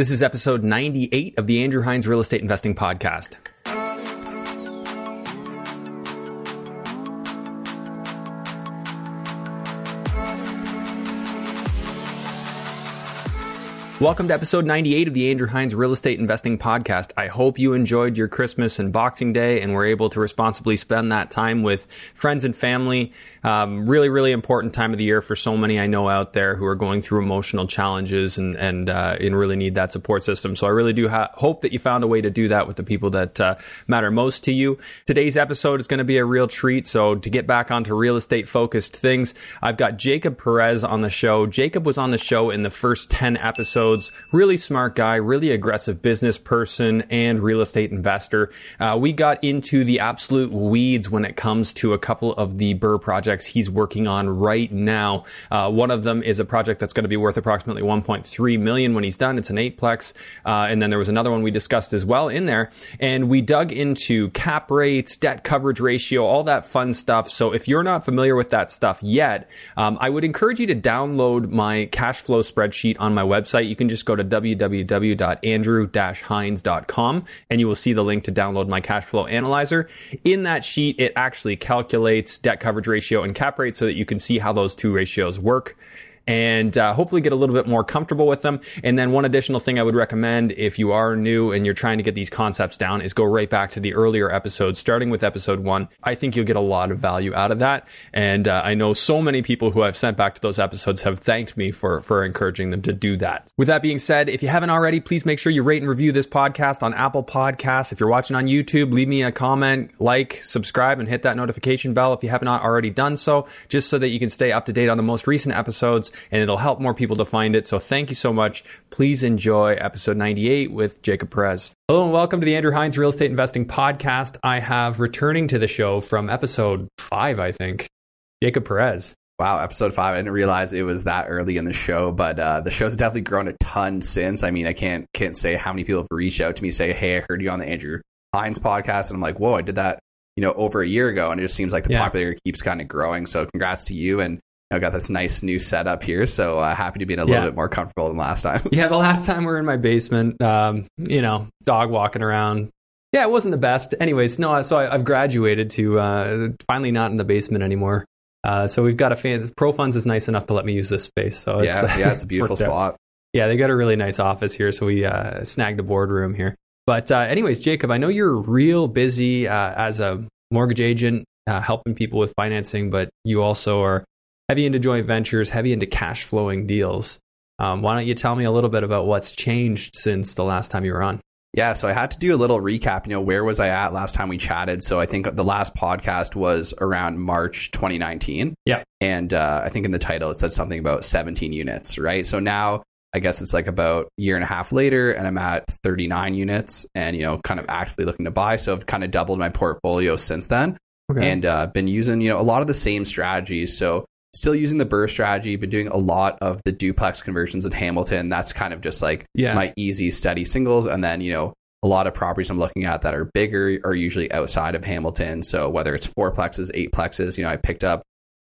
This is episode 98 of the Andrew Hines Real Estate Investing Podcast. Welcome to episode 98 of the Andrew Hines Real Estate Investing Podcast. I hope you enjoyed your Christmas and Boxing Day and were able to responsibly spend that time with friends and family. Um, really, really important time of the year for so many I know out there who are going through emotional challenges and and, uh, and really need that support system. So I really do ha- hope that you found a way to do that with the people that uh, matter most to you. Today's episode is going to be a real treat. So to get back onto real estate focused things, I've got Jacob Perez on the show. Jacob was on the show in the first 10 episodes episodes. Really smart guy, really aggressive business person, and real estate investor. Uh, we got into the absolute weeds when it comes to a couple of the BRRRR projects he's working on right now. Uh, one of them is a project that's going to be worth approximately 1.3 million when he's done. It's an eightplex, uh, and then there was another one we discussed as well in there, and we dug into cap rates, debt coverage ratio, all that fun stuff. So if you're not familiar with that stuff yet, um, I would encourage you to download my cash flow spreadsheet on my website. You can just go to www.andrew-hines.com and you will see the link to download my cash flow analyzer. In that sheet, it actually calculates debt coverage ratio and cap rate so that you can see how those two ratios work and uh, hopefully get a little bit more comfortable with them. And then one additional thing I would recommend if you are new and you're trying to get these concepts down is go right back to the earlier episodes, starting with episode one. I think you'll get a lot of value out of that. And uh, I know so many people who I've sent back to those episodes have thanked me for, for encouraging them to do that. With that being said, if you haven't already, please make sure you rate and review this podcast on Apple Podcasts. If you're watching on YouTube, leave me a comment, like, subscribe, and hit that notification bell if you have not already done so, just so that you can stay up to date on the most recent episodes and it'll help more people to find it. So thank you so much. Please enjoy episode 98 with Jacob Perez. Hello and welcome to the Andrew Hines Real Estate Investing Podcast. I have returning to the show from episode five, I think, Jacob Perez. Wow, episode five. I didn't realize it was that early in the show, but uh, the show's definitely grown a ton since. I mean, I can't can't say how many people have reached out to me say, "Hey, I heard you on the Andrew Hines podcast," and I'm like, "Whoa, I did that." You know, over a year ago, and it just seems like the yeah. popularity keeps kind of growing. So, congrats to you, and I got this nice new setup here, so uh, happy to be in a little yeah. bit more comfortable than last time. yeah, the last time we were in my basement, um, you know, dog walking around. Yeah, it wasn't the best. Anyways, no, so I, have graduated to uh, finally not in the basement anymore. Uh, so we've got a fan. Pro Funds is nice enough to let me use this space. So it's, yeah, yeah, it's a beautiful it's spot. Out. Yeah, they got a really nice office here, so we uh, snagged a boardroom here. But uh, anyways, Jacob, I know you're real busy uh, as a mortgage agent, helping people with financing, but you also are heavy into joint ventures, heavy into cash flowing deals. Um, why don't you tell me a little bit about what's changed since the last time you were on? Yeah, so I had to do a little recap. You know, where was I at last time we chatted? So I think the last podcast was around March 2019. Yeah. And uh, I think in the title it said something about 17 units, right? So now I guess it's like about a year and a half later, and I'm at 39 units and, you know, kind of actively looking to buy. So I've kind of doubled my portfolio since then okay. and uh, been using, you know, a lot of the same strategies. So still using the BRRRR strategy, but doing a lot of the duplex conversions in Hamilton. That's kind of just like yeah. my easy, steady singles. And then, you know, a lot of properties I'm looking at that are bigger are usually outside of Hamilton. So whether it's fourplexes, eightplexes, you know, I picked up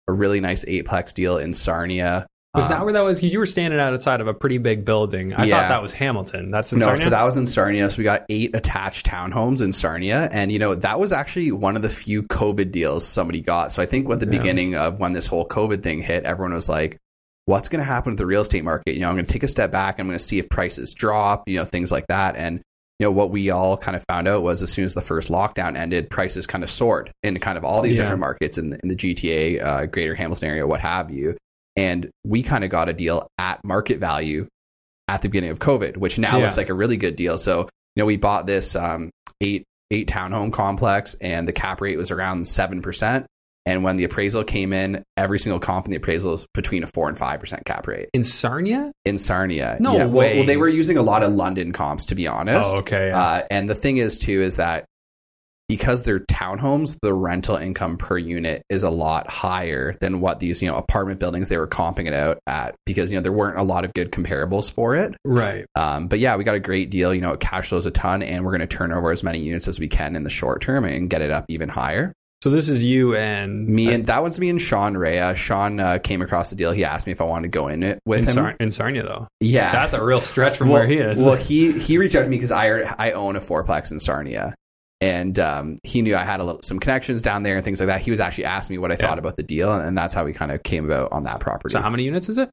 a really nice eightplex deal in Sarnia was um, that where that was? Because you were standing outside of a pretty big building. I yeah. thought that was Hamilton. That's in no, Sarnia? so that was in Sarnia. So we got eight attached townhomes in Sarnia, and you know that was actually one of the few COVID deals somebody got. So I think at the yeah. beginning of when this whole COVID thing hit, everyone was like, "What's going to happen with the real estate market?" You know, I'm going to take a step back. I'm going to see if prices drop. You know, things like that, and you know what we all kind of found out was as soon as the first lockdown ended, prices kind of soared in kind of all these yeah. different markets in the, in the GTA, uh, Greater Hamilton area, what have you. And we kind of got a deal at market value at the beginning of COVID, which now yeah. looks like a really good deal. So, you know, we bought this um, eight eight townhome complex, and the cap rate was around seven percent. And when the appraisal came in, every single comp in the appraisal is between a four and five percent cap rate. In Sarnia? In Sarnia. No yeah. way. Well, well, they were using a lot of London comps, to be honest. Oh, okay. Yeah. Uh, and the thing is, too, is that because they're townhomes, the rental income per unit is a lot higher than what these, you know, apartment buildings they were comping it out at because, you know, there weren't a lot of good comparables for it. Right. Um, but yeah, we got a great deal. You know, it cash flows a ton and we're going to turn over as many units as we can in the short term and get it up even higher. So this is you and Me and that was me and Sean Rea. Sean uh, came across the deal. He asked me if I wanted to go in it with in, him. Sar- in Sarnia though. yeah, That's a real stretch from well, where he is. Well, he he reached out to me because I I own a fourplex in Sarnia, and um, he knew I had a little, some connections down there and things like that. He was actually asking me what I Yeah. thought about the deal, and that's how we kind of came about on that property. so how many units is it?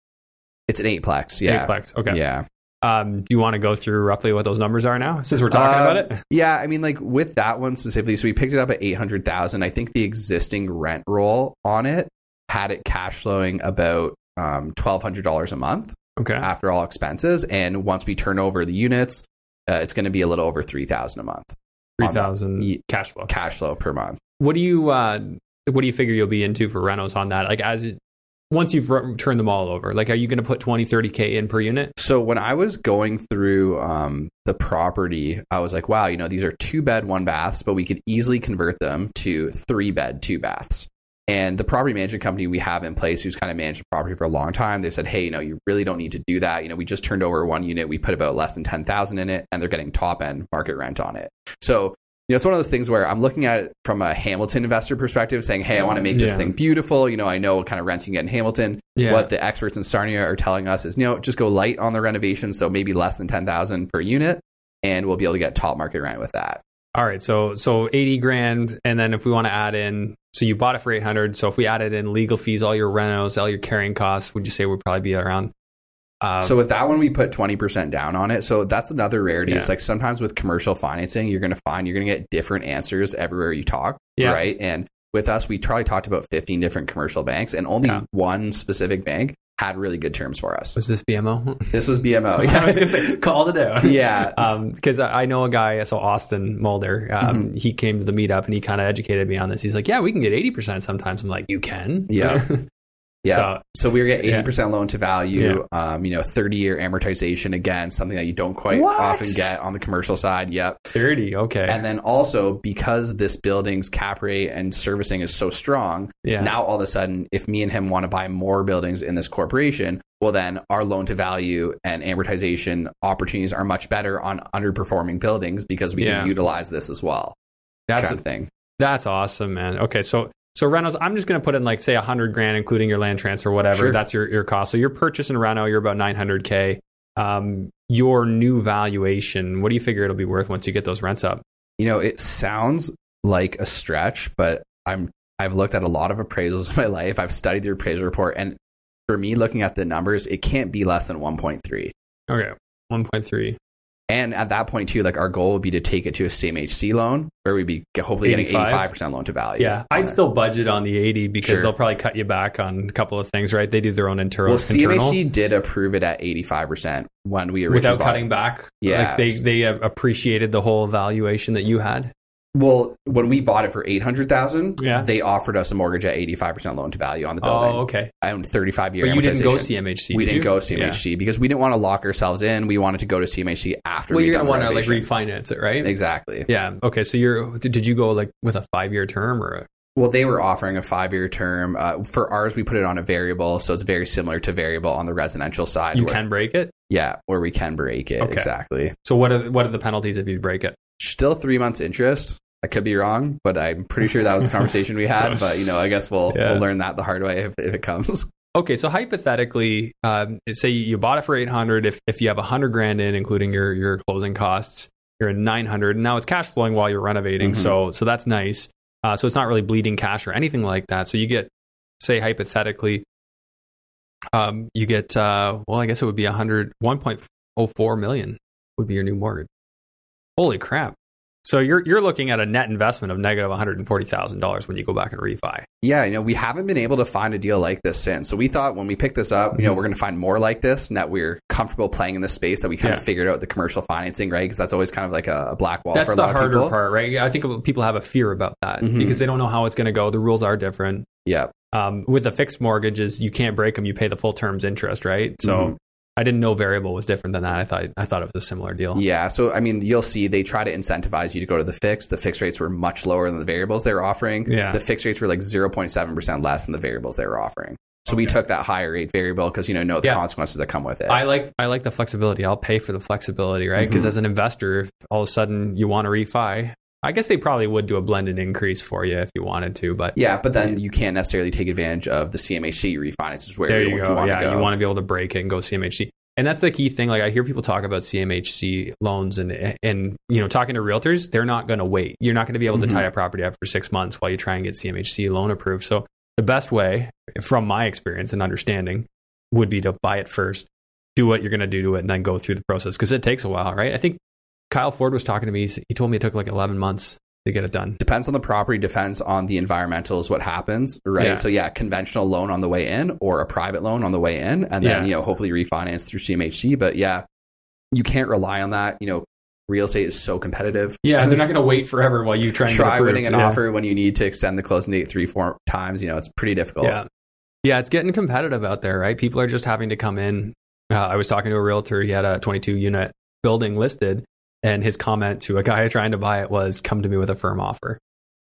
it's an eightplex, yeah, Eightplex. Okay. yeah, Um, do you want to go through roughly what those numbers are now, since we're talking Um, about it? yeah. I mean, like with that one specifically, so we picked it up at eight hundred thousand. I think the existing rent roll on it had it cash flowing about um, twelve hundred dollars a month. Okay. after all expenses. And once we turn over the units, uh, it's going to be a little over three thousand a month Three thousand cash flow. cash flow per month. What do you uh, what do you figure you'll be into for renos on that? Like as once you've re- turned them all over, like are you going to put 20, 30 k in per unit? So when I was going through um, the property, I was like, wow, you know, these are two bed, one baths, but we could easily convert them to three bed, two baths. And the property management company we have in place, who's kind of managed the property for a long time, they said, "Hey, you know, you really don't need to do that. You know, we just turned over one unit. We put about less than ten thousand in it, and they're getting top end market rent on it. So, you know, it's one of those things where I'm looking at it from a Hamilton investor perspective, saying, "Hey, I want to make this Yeah. thing beautiful. You know, I know what kind of rents you can get in Hamilton. Yeah. What the experts in Sarnia are telling us is, you know, just go light on the renovation, so maybe less than ten thousand per unit, and we'll be able to get top market rent with that. All right, so so eighty grand, and then if we want to add in, so you bought it for eight hundred. So if we added in legal fees, all your renos, all your carrying costs, would you say would probably be around? Um, so with that one, we put twenty percent down on it. So that's another rarity. Yeah. It's like sometimes with commercial financing, you're going to find you're going to get different answers everywhere you talk, Yeah. right? And with us, we probably talked about fifteen different commercial banks, and only Yeah. one specific bank had really good terms for us. was this BMO? This was BMO. Yeah. I was gonna say, called it out. yeah. because I I know a guy, so Austin Mulder, um, Mm-hmm. he came to the meetup and he kind of educated me on this. He's like, "Yeah, we can get eighty percent sometimes." I'm like, "You can?" Yeah. Yeah. So- So, we were getting Yeah. eighty percent loan to value. Um, you know, thirty year amortization again, something that you don't quite What? often get on the commercial side. Yep. Thirty, okay. And then also because this building's cap rate and servicing is so strong, yeah. now all of a sudden, if me and him want to buy more buildings in this corporation, well then our loan to value and amortization opportunities are much better on underperforming buildings because we Yeah. can utilize this as well. that's kind of thing. that's awesome, man. Okay, so so Renos, I'm just gonna put in like say a hundred grand, including your land transfer, whatever. Sure. That's your your cost. So your purchase in Reno, you're about nine hundred k. Um, your new valuation, what do you figure it'll be worth once you get those rents up? You know, it sounds like a stretch, but I'm I've looked at a lot of appraisals in my life. I've studied the appraisal report, and for me, looking at the numbers, it can't be less than 1.3. Okay, one point three. And at that point, too, like our goal would be to take it to a CMHC loan, where we'd be hopefully getting 85? 85 percent loan to value. Yeah, I'd it. still budget on the 80 because Sure. they'll probably cut you back on a couple of things, right? They do their own internal. Well, internal CMHC did approve it at 85 percent when we originally without bought cutting back. Yeah. like they they uh, appreciated the whole valuation that you had. Well, when we bought it for 800,000, Yeah. they offered us a mortgage at 85 percent loan to value on the building. Oh, okay. I own 35 year. But you didn't go. CMHC. we did didn't you? go Yeah. CMHC because we didn't want to lock ourselves in. We wanted to go to CMHC after. Well, we'd you're gonna want to like refinance it, right? Exactly. Yeah. Okay. So you're did, did you go like with a five year term or a, Well, they were offering a five year term. Uh, for ours, we put it on a variable, so it's very similar to variable on the residential side. you where- can break it? yeah, where we can break it Okay. exactly. So what are what are the penalties if you break it? Still three months interest. I could be wrong, but I'm pretty sure that was a conversation we had. But you know, I guess we'll Yeah. we'll learn that the hard way if, if it comes. Okay, so hypothetically, um, say you bought it for eight hundred. If if you have a hundred grand in, including your your closing costs, you're at nine hundred. Now it's cash flowing while you're renovating, Mhm. so so that's nice. Uh, so it's not really bleeding cash or anything like that. So you get, say hypothetically, um, you get uh, well, I guess it would be a hundred one point oh four million would be your new mortgage. Holy crap! So you're you're looking at a net investment of negative one hundred and forty thousand dollars when you go back and refi. Yeah, you know, we haven't been able to find a deal like this since. So we thought when we picked this up, you know, Mhm. we're going to find more like this, and that we're comfortable playing in this space. That we kind Yeah. of figured out the commercial financing, right? Because that's always kind of like a, a black wall That's for a the lot of harder people. part, right? I think people have a fear about that Mhm. because they don't know how it's going to go. The rules are different. Yeah, Um, with the fixed mortgages, you can't break them. You pay the full term's interest, right? So Mhm. I didn't know variable was different than that. I thought I thought it was a similar deal. Yeah. So, I mean, you'll see they try to incentivize you to go to the fixed. The fixed rates were much lower than the variables they were offering. Yeah. The fixed rates were like 0.7% less than the variables they were offering. So we took that higher rate variable because, you know, know the Yeah. consequences that come with it. I like I like the flexibility. I'll pay for the flexibility, right? Because Mhm. as an investor, if all of a sudden you want to refi, I guess they probably would do a blended increase for you if you wanted to, but Yeah, but then you can't necessarily take advantage of the CMHC refinances where there you, you go. want yeah, to go. you want to be able to break it and go CMHC. And that's the key thing. Like I hear people talk about CMHC loans and and you know talking to realtors, they're not going to wait. You're not going to be able to Mhm. tie a property up for six months while you try and get CMHC loan approved. So the best way, from my experience and understanding, would be to buy it first, do what you're going to do to it, and then go through the process because it takes a while, right? I think Kyle Ford was talking to me. He told me it took like 11 months to get it done. depends on the property, depends on the environmentals, what happens, right? Yeah. So yeah, conventional loan on the way in or a private loan on the way in, and then Yeah. you know hopefully refinance through CMHC. But yeah, you can't rely on that. You know, real estate is so competitive. Yeah, and they're not going to wait forever while you try and get Try winning an Yeah. offer when you need to extend the closing date three, four times. You know, it's pretty difficult. Yeah. Yeah, it's getting competitive out there, right? People are just having to come in. Uh, I was talking to a realtor. He had a 22 unit building listed, and his comment to a guy trying to buy it was, "Come to me with a firm offer."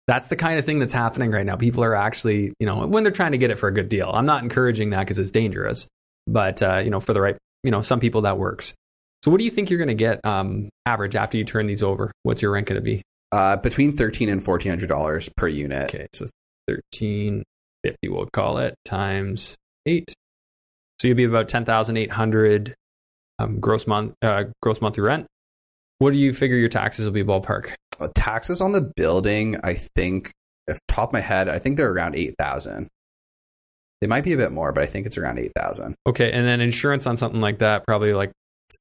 That's the kind of thing that's happening right now. People are actually, you know, when they're trying to get it for a good deal. I'm not encouraging that because it's dangerous, but uh, you know, for the right, you know, some people that works. So, what do you think you're going to get um, average after you turn these over? What's your rent going to be? Uh, between thirteen and fourteen hundred dollars per unit. Okay, so thirteen fifty, we'll call it times eight. So you'll be about ten thousand eight hundred um, gross month uh, gross monthly rent. What do you figure your taxes will be ballpark? Uh, taxes on the building, I think, if top of my head, I think they're around eight thousand. They might be a bit more, but I think it's around eight thousand. Okay, and then insurance on something like that, probably like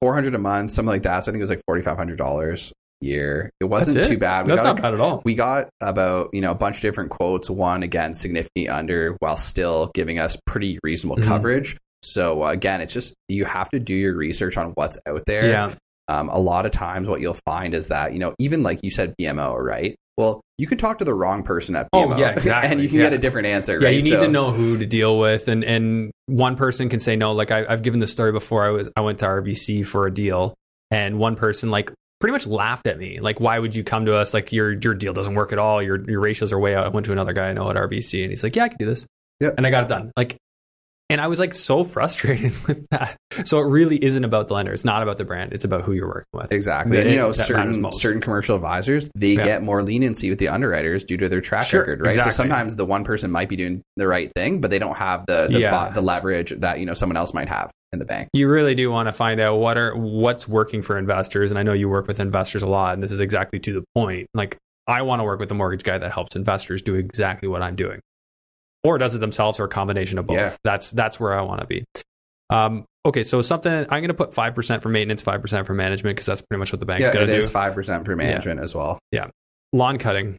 four hundred a month, something like that. So I think it was like forty five hundred dollars a year. It wasn't it? too bad. We that's got not bad at all. we got about you know a bunch of different quotes. One again significantly under, while still giving us pretty reasonable Mhm. coverage. So uh, again, it's just you have to do your research on what's out there. Yeah, Um, a lot of times, what you'll find is that you know even like you said BMO, right? Well, you can talk to the wrong person at Oh, BMO, yeah, exactly. and you can Yeah. get a different answer. yeah. right? You need So- to know who to deal with, and and one person can say no. Like I, I've given the story before. I was I went to RBC for a deal, and one person like pretty much laughed at me. Like, why would you come to us? Like your your deal doesn't work at all. Your your ratios are way out. I went to another guy I know at RBC, and he's like, yeah, I can do this. Yep. and I got it done. Like, and I was like so frustrated with that. So it really isn't about the lender. It's not about the brand. It's about who you're working with. Exactly. That And you know, certain certain commercial advisors, they Yeah. get more leniency with the underwriters due to their track Sure, record, right? exactly. So sometimes the one person might be doing the right thing, but they don't have the the, Yeah. the leverage that, you know, someone else might have in the bank. you really do want to find out what are what's working for investors and i know you work with investors a lot and this is exactly to the point like i want to work with a mortgage guy that helps investors do exactly what i'm doing or does it themselves or a combination of both Yeah. that's that's where i want to be um, okay so something i'm going to put 5% for maintenance 5% for management because that's pretty much what the bank's yeah, going it to is do five percent for management as well. Yeah, lawn cutting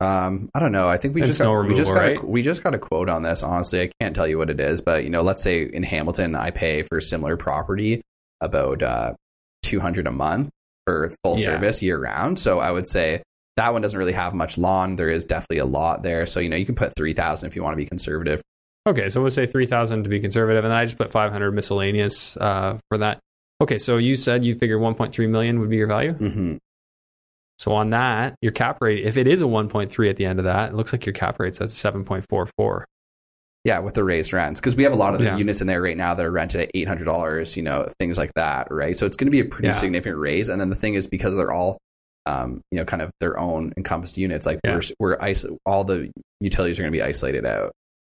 Um, I don't know. I think we And just got, we just got removal, a, we just got a quote on this. Honestly, I can't tell you what it is, but you know, let's say in Hamilton, I pay for similar property about uh, two hundred a month for full Yeah. service year round. So I would say that one doesn't really have much lawn. There is definitely a lot there. So you know, you can put three thousand if you want to be conservative. Okay, so we'll say three thousand to be conservative, and then I just put five hundred miscellaneous uh, for that. Okay, so you said you figured one point three million would be your value. hmm So on that, your cap rate, if it is a one point three at the end of that, it looks like your cap rate's at seven point four four. Yeah, with the raised rents, because we have a lot of the Yeah. units in there right now that are rented at eight hundred dollars. You know, things like that, right? So it's going to be a pretty Yeah. significant raise. And then the thing is, because they're all, um, you know, kind of their own encompassed units, like Yeah. we're we're iso- all the utilities are going to be isolated out,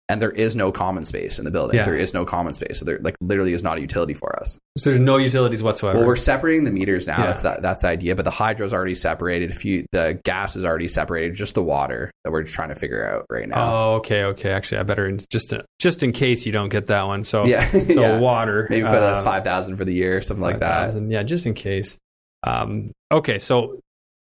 and there is no common space in the building. Yeah. There is no common space, so there like literally is not a utility for us. So there's no utilities whatsoever. Well, we're separating the meters now. Yeah. That's the, that's the idea. But the hydro's already separated. If you the gas is already separated, just the water that we're trying to figure out right now. oh, okay, okay. Actually, I better just to, just in case you don't get that one. So yeah, so water Maybe put a um, five thousand for the year, or something like that. 5,000. Yeah, just in case. Um, okay, so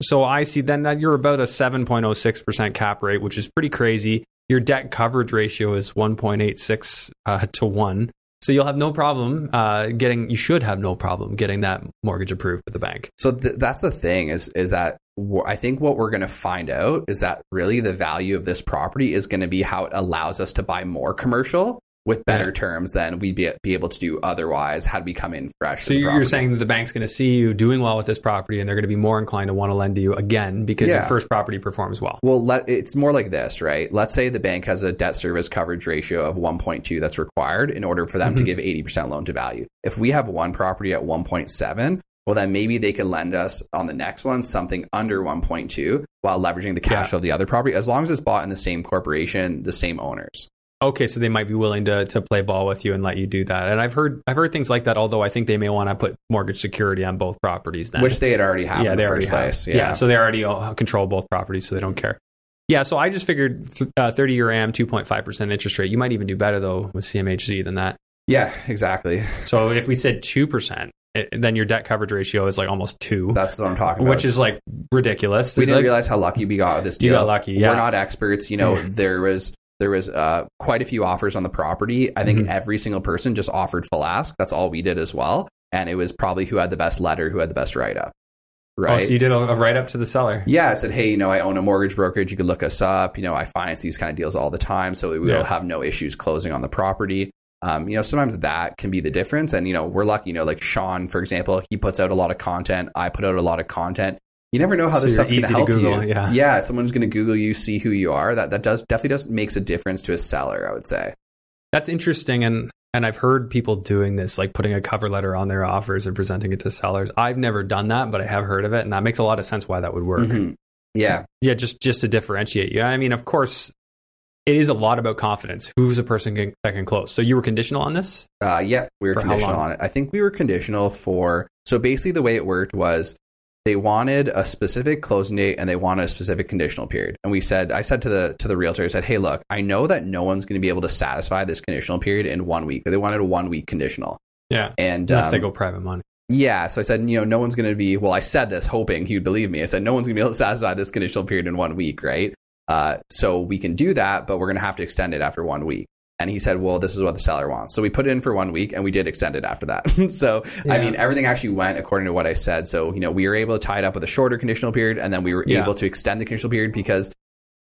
so I see then that you're about a 7.06% cap rate, which is pretty crazy. Your debt coverage ratio is 1.86 uh, to 1. So you'll have no problem uh, getting you should have no problem getting that mortgage approved with the bank. So th- that's the thing is is that I think what we're going to find out is that really the value of this property is going to be how it allows us to buy more commercial with better Yeah. terms than we'd be, be able to do otherwise had we come in fresh. So you're, saying that the bank's going to see you doing well with this property and they're going to be more inclined to want to lend to you again because your first property performs well. Well, let, it's more like this, right? Let's say the bank has a debt service coverage ratio of 1.2 that's required in order for them to Mhm. give 80% loan to value. If we have one property at 1.7, well, then maybe they could lend us on the next one something under 1.2 while leveraging the cash Yeah. flow of the other property, as long as it's bought in the same corporation, the same owners. Okay, so they might be willing to to play ball with you and let you do that. And I've heard I've heard things like that. Although I think they may want to put mortgage security on both properties. Then, Which they had already had in the they first already place. have. Yeah. so they already uh, control both properties, so they don't care. Yeah, so I just figured uh, thirty year AM, two point five percent interest rate. You might even do better though with CMHC than that. yeah, exactly. So if we said two percent, then your debt coverage ratio is like almost two, That's what I'm talking about. which is like ridiculous. we didn't Like, realize how lucky we got with this You deal. got lucky, yeah. We're not experts. You know, there was there was uh, quite a few offers on the property. I think Mhm. every single person just offered full ask. That's all we did as well. And it was probably who had the best letter, who had the best write up. Oh, Right. so you did a, a write up to the seller. yeah, I said, hey, you know, I own a mortgage brokerage. You could look us up. You know, I finance these kind of deals all the time, so we will Yeah. have no issues closing on the property. Um, you know, sometimes that can be the difference. And you know, we're lucky. You know, like Sean, for example, he puts out a lot of content. I put out a lot of content. You never know how this you're stuff's going to help Google, you. yeah. yeah, someone's going to Google you, see who you are. That that does definitely does makes a difference to a seller. I would say. That's interesting, and and I've heard people doing this, like putting a cover letter on their offers and presenting it to sellers. I've never done that, but I have heard of it, and that makes a lot of sense why that would work. Mhm. Yeah, Yeah, just just to differentiate you. I mean, of course, it is a lot about confidence. Who's a person can, that can close? So you were conditional on this. Uh, yeah, we were For conditional on it. I think we were conditional for. So basically, the way it worked was they wanted a specific closing date and they wanted a specific conditional period. And we said, I said to the to the realtor, I said, hey, look, I know that no one's going to be able to satisfy this conditional period in one week. They wanted a one week conditional, Yeah, and unless um, they go private money. yeah. So I said, you know, no one's going to be. Well, I said this hoping he'd believe me. I said, no one's going to be able to satisfy this conditional period in one week, right? Uh, so we can do that, but we're going to have to extend it after one week. And he said, well, this is what the seller wants. So we put it in for one week and we did extend it after that. so, I mean, everything actually went according to what I said. So, you know, we were able to tie it up with a shorter conditional period and then we were Yeah. able to extend the conditional period because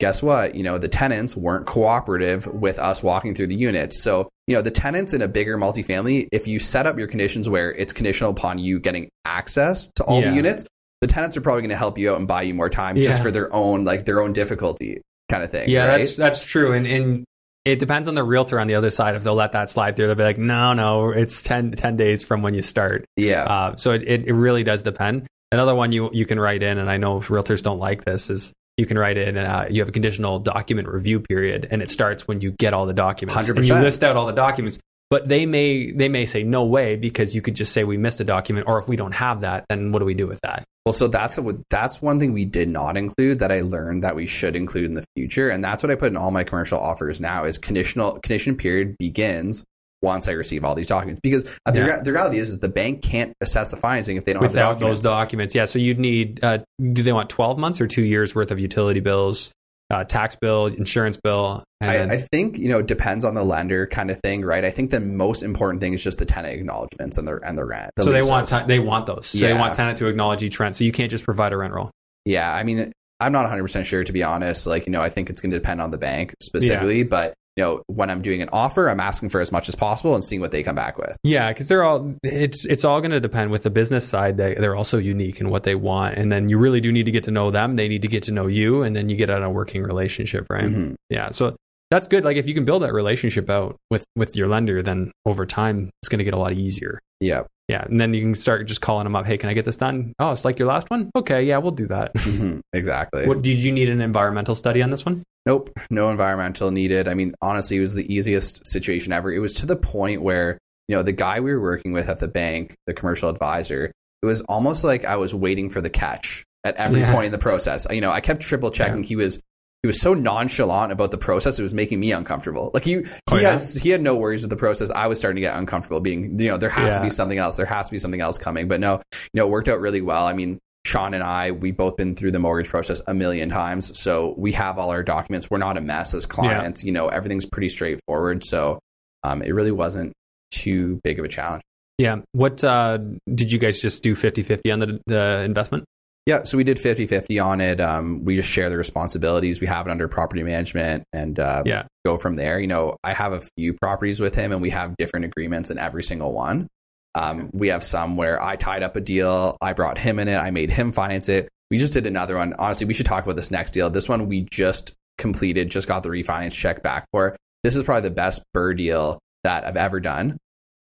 guess what? You know, the tenants weren't cooperative with us walking through the units. So, you know, the tenants in a bigger multifamily, if you set up your conditions where it's conditional upon you getting access to all Yeah. the units, the tenants are probably going to help you out and buy you more time just for their own, like their own difficulty kind of thing. Yeah, right? that's that's true, and and it depends on the realtor on the other side if they'll let that slide through. They'll be like, no, no, it's 10, 10 days from when you start. yeah. Uh, so it, it, it really does depend. Another one you you can write in, and I know if realtors don't like this, is you can write in. Uh, you have a conditional document review period, and it starts when you get all the documents. And you list out all the documents, but they may they may say no way because you could just say we missed a document, or if we don't have that, then what do we do with that? Well, so that's what that's one thing we did not include that I learned that we should include in the future, and that's what I put in all my commercial offers now is conditional condition period begins once I receive all these documents because uh, the, Yeah. the reality is, is the bank can't assess the financing if they don't Without have the those documents. documents, yeah. So you'd need. Uh, do they want twelve months or two years worth of utility bills, uh, tax bill, insurance bill? And I, then, I think you know it depends on the lender kind of thing, right? I think the most important thing is just the tenant acknowledgments and the and the rent. the so they want te- they want those. So they want tenant to acknowledge each rent. So you can't just provide a rent roll. Yeah, I mean, I'm not 100% sure to be honest. Like, you know, I think it's going to depend on the bank specifically, but you know, when I'm doing an offer, I'm asking for as much as possible and seeing what they come back with. Yeah, because they're all it's it's all going to depend with the business side. They they're also unique in what they want, and then you really do need to get to know them. They need to get to know you, and then you get on a working relationship, right? Mhm. Yeah, so that's good. Like if you can build that relationship out with with your lender, then over time it's going to get a lot easier. Yeah. Yeah, and then you can start just calling them up. Hey, can I get this done? Oh, it's like your last one. Okay, yeah, we'll do that. Mhm. Exactly. what did you need an environmental study on this one? Nope, no environmental needed. I mean, honestly, it was the easiest situation ever. It was to the point where, you know, the guy we were working with at the bank, the commercial advisor, it was almost like I was waiting for the catch at every Yeah. point in the process. You know, I kept triple checking. He was he was so nonchalant about the process; it was making me uncomfortable. Like he he Oh, yeah? has he had no worries with the process. I was starting to get uncomfortable. Being you know, there has to be something else. There has to be something else coming. But no, you know, it worked out really well. I mean, Sean and I, we both been through the mortgage process a million times. So we have all our documents. We're not a mess as clients. You know, everything's pretty straightforward. So um, it really wasn't too big of a challenge. Yeah. What uh, did you guys just do 50-50 on the the investment? Yeah, so we did 50 50 on it. Um, we just share the responsibilities. We have it under property management and uh, Yeah. go from there. You know, I have a few properties with him and we have different agreements in every single one. Um, we have some where I tied up a deal, I brought him in it, I made him finance it. We just did another one. Honestly, we should talk about this next deal. This one we just completed, just got the refinance check back for. This is probably the best BRRRR deal that I've ever done.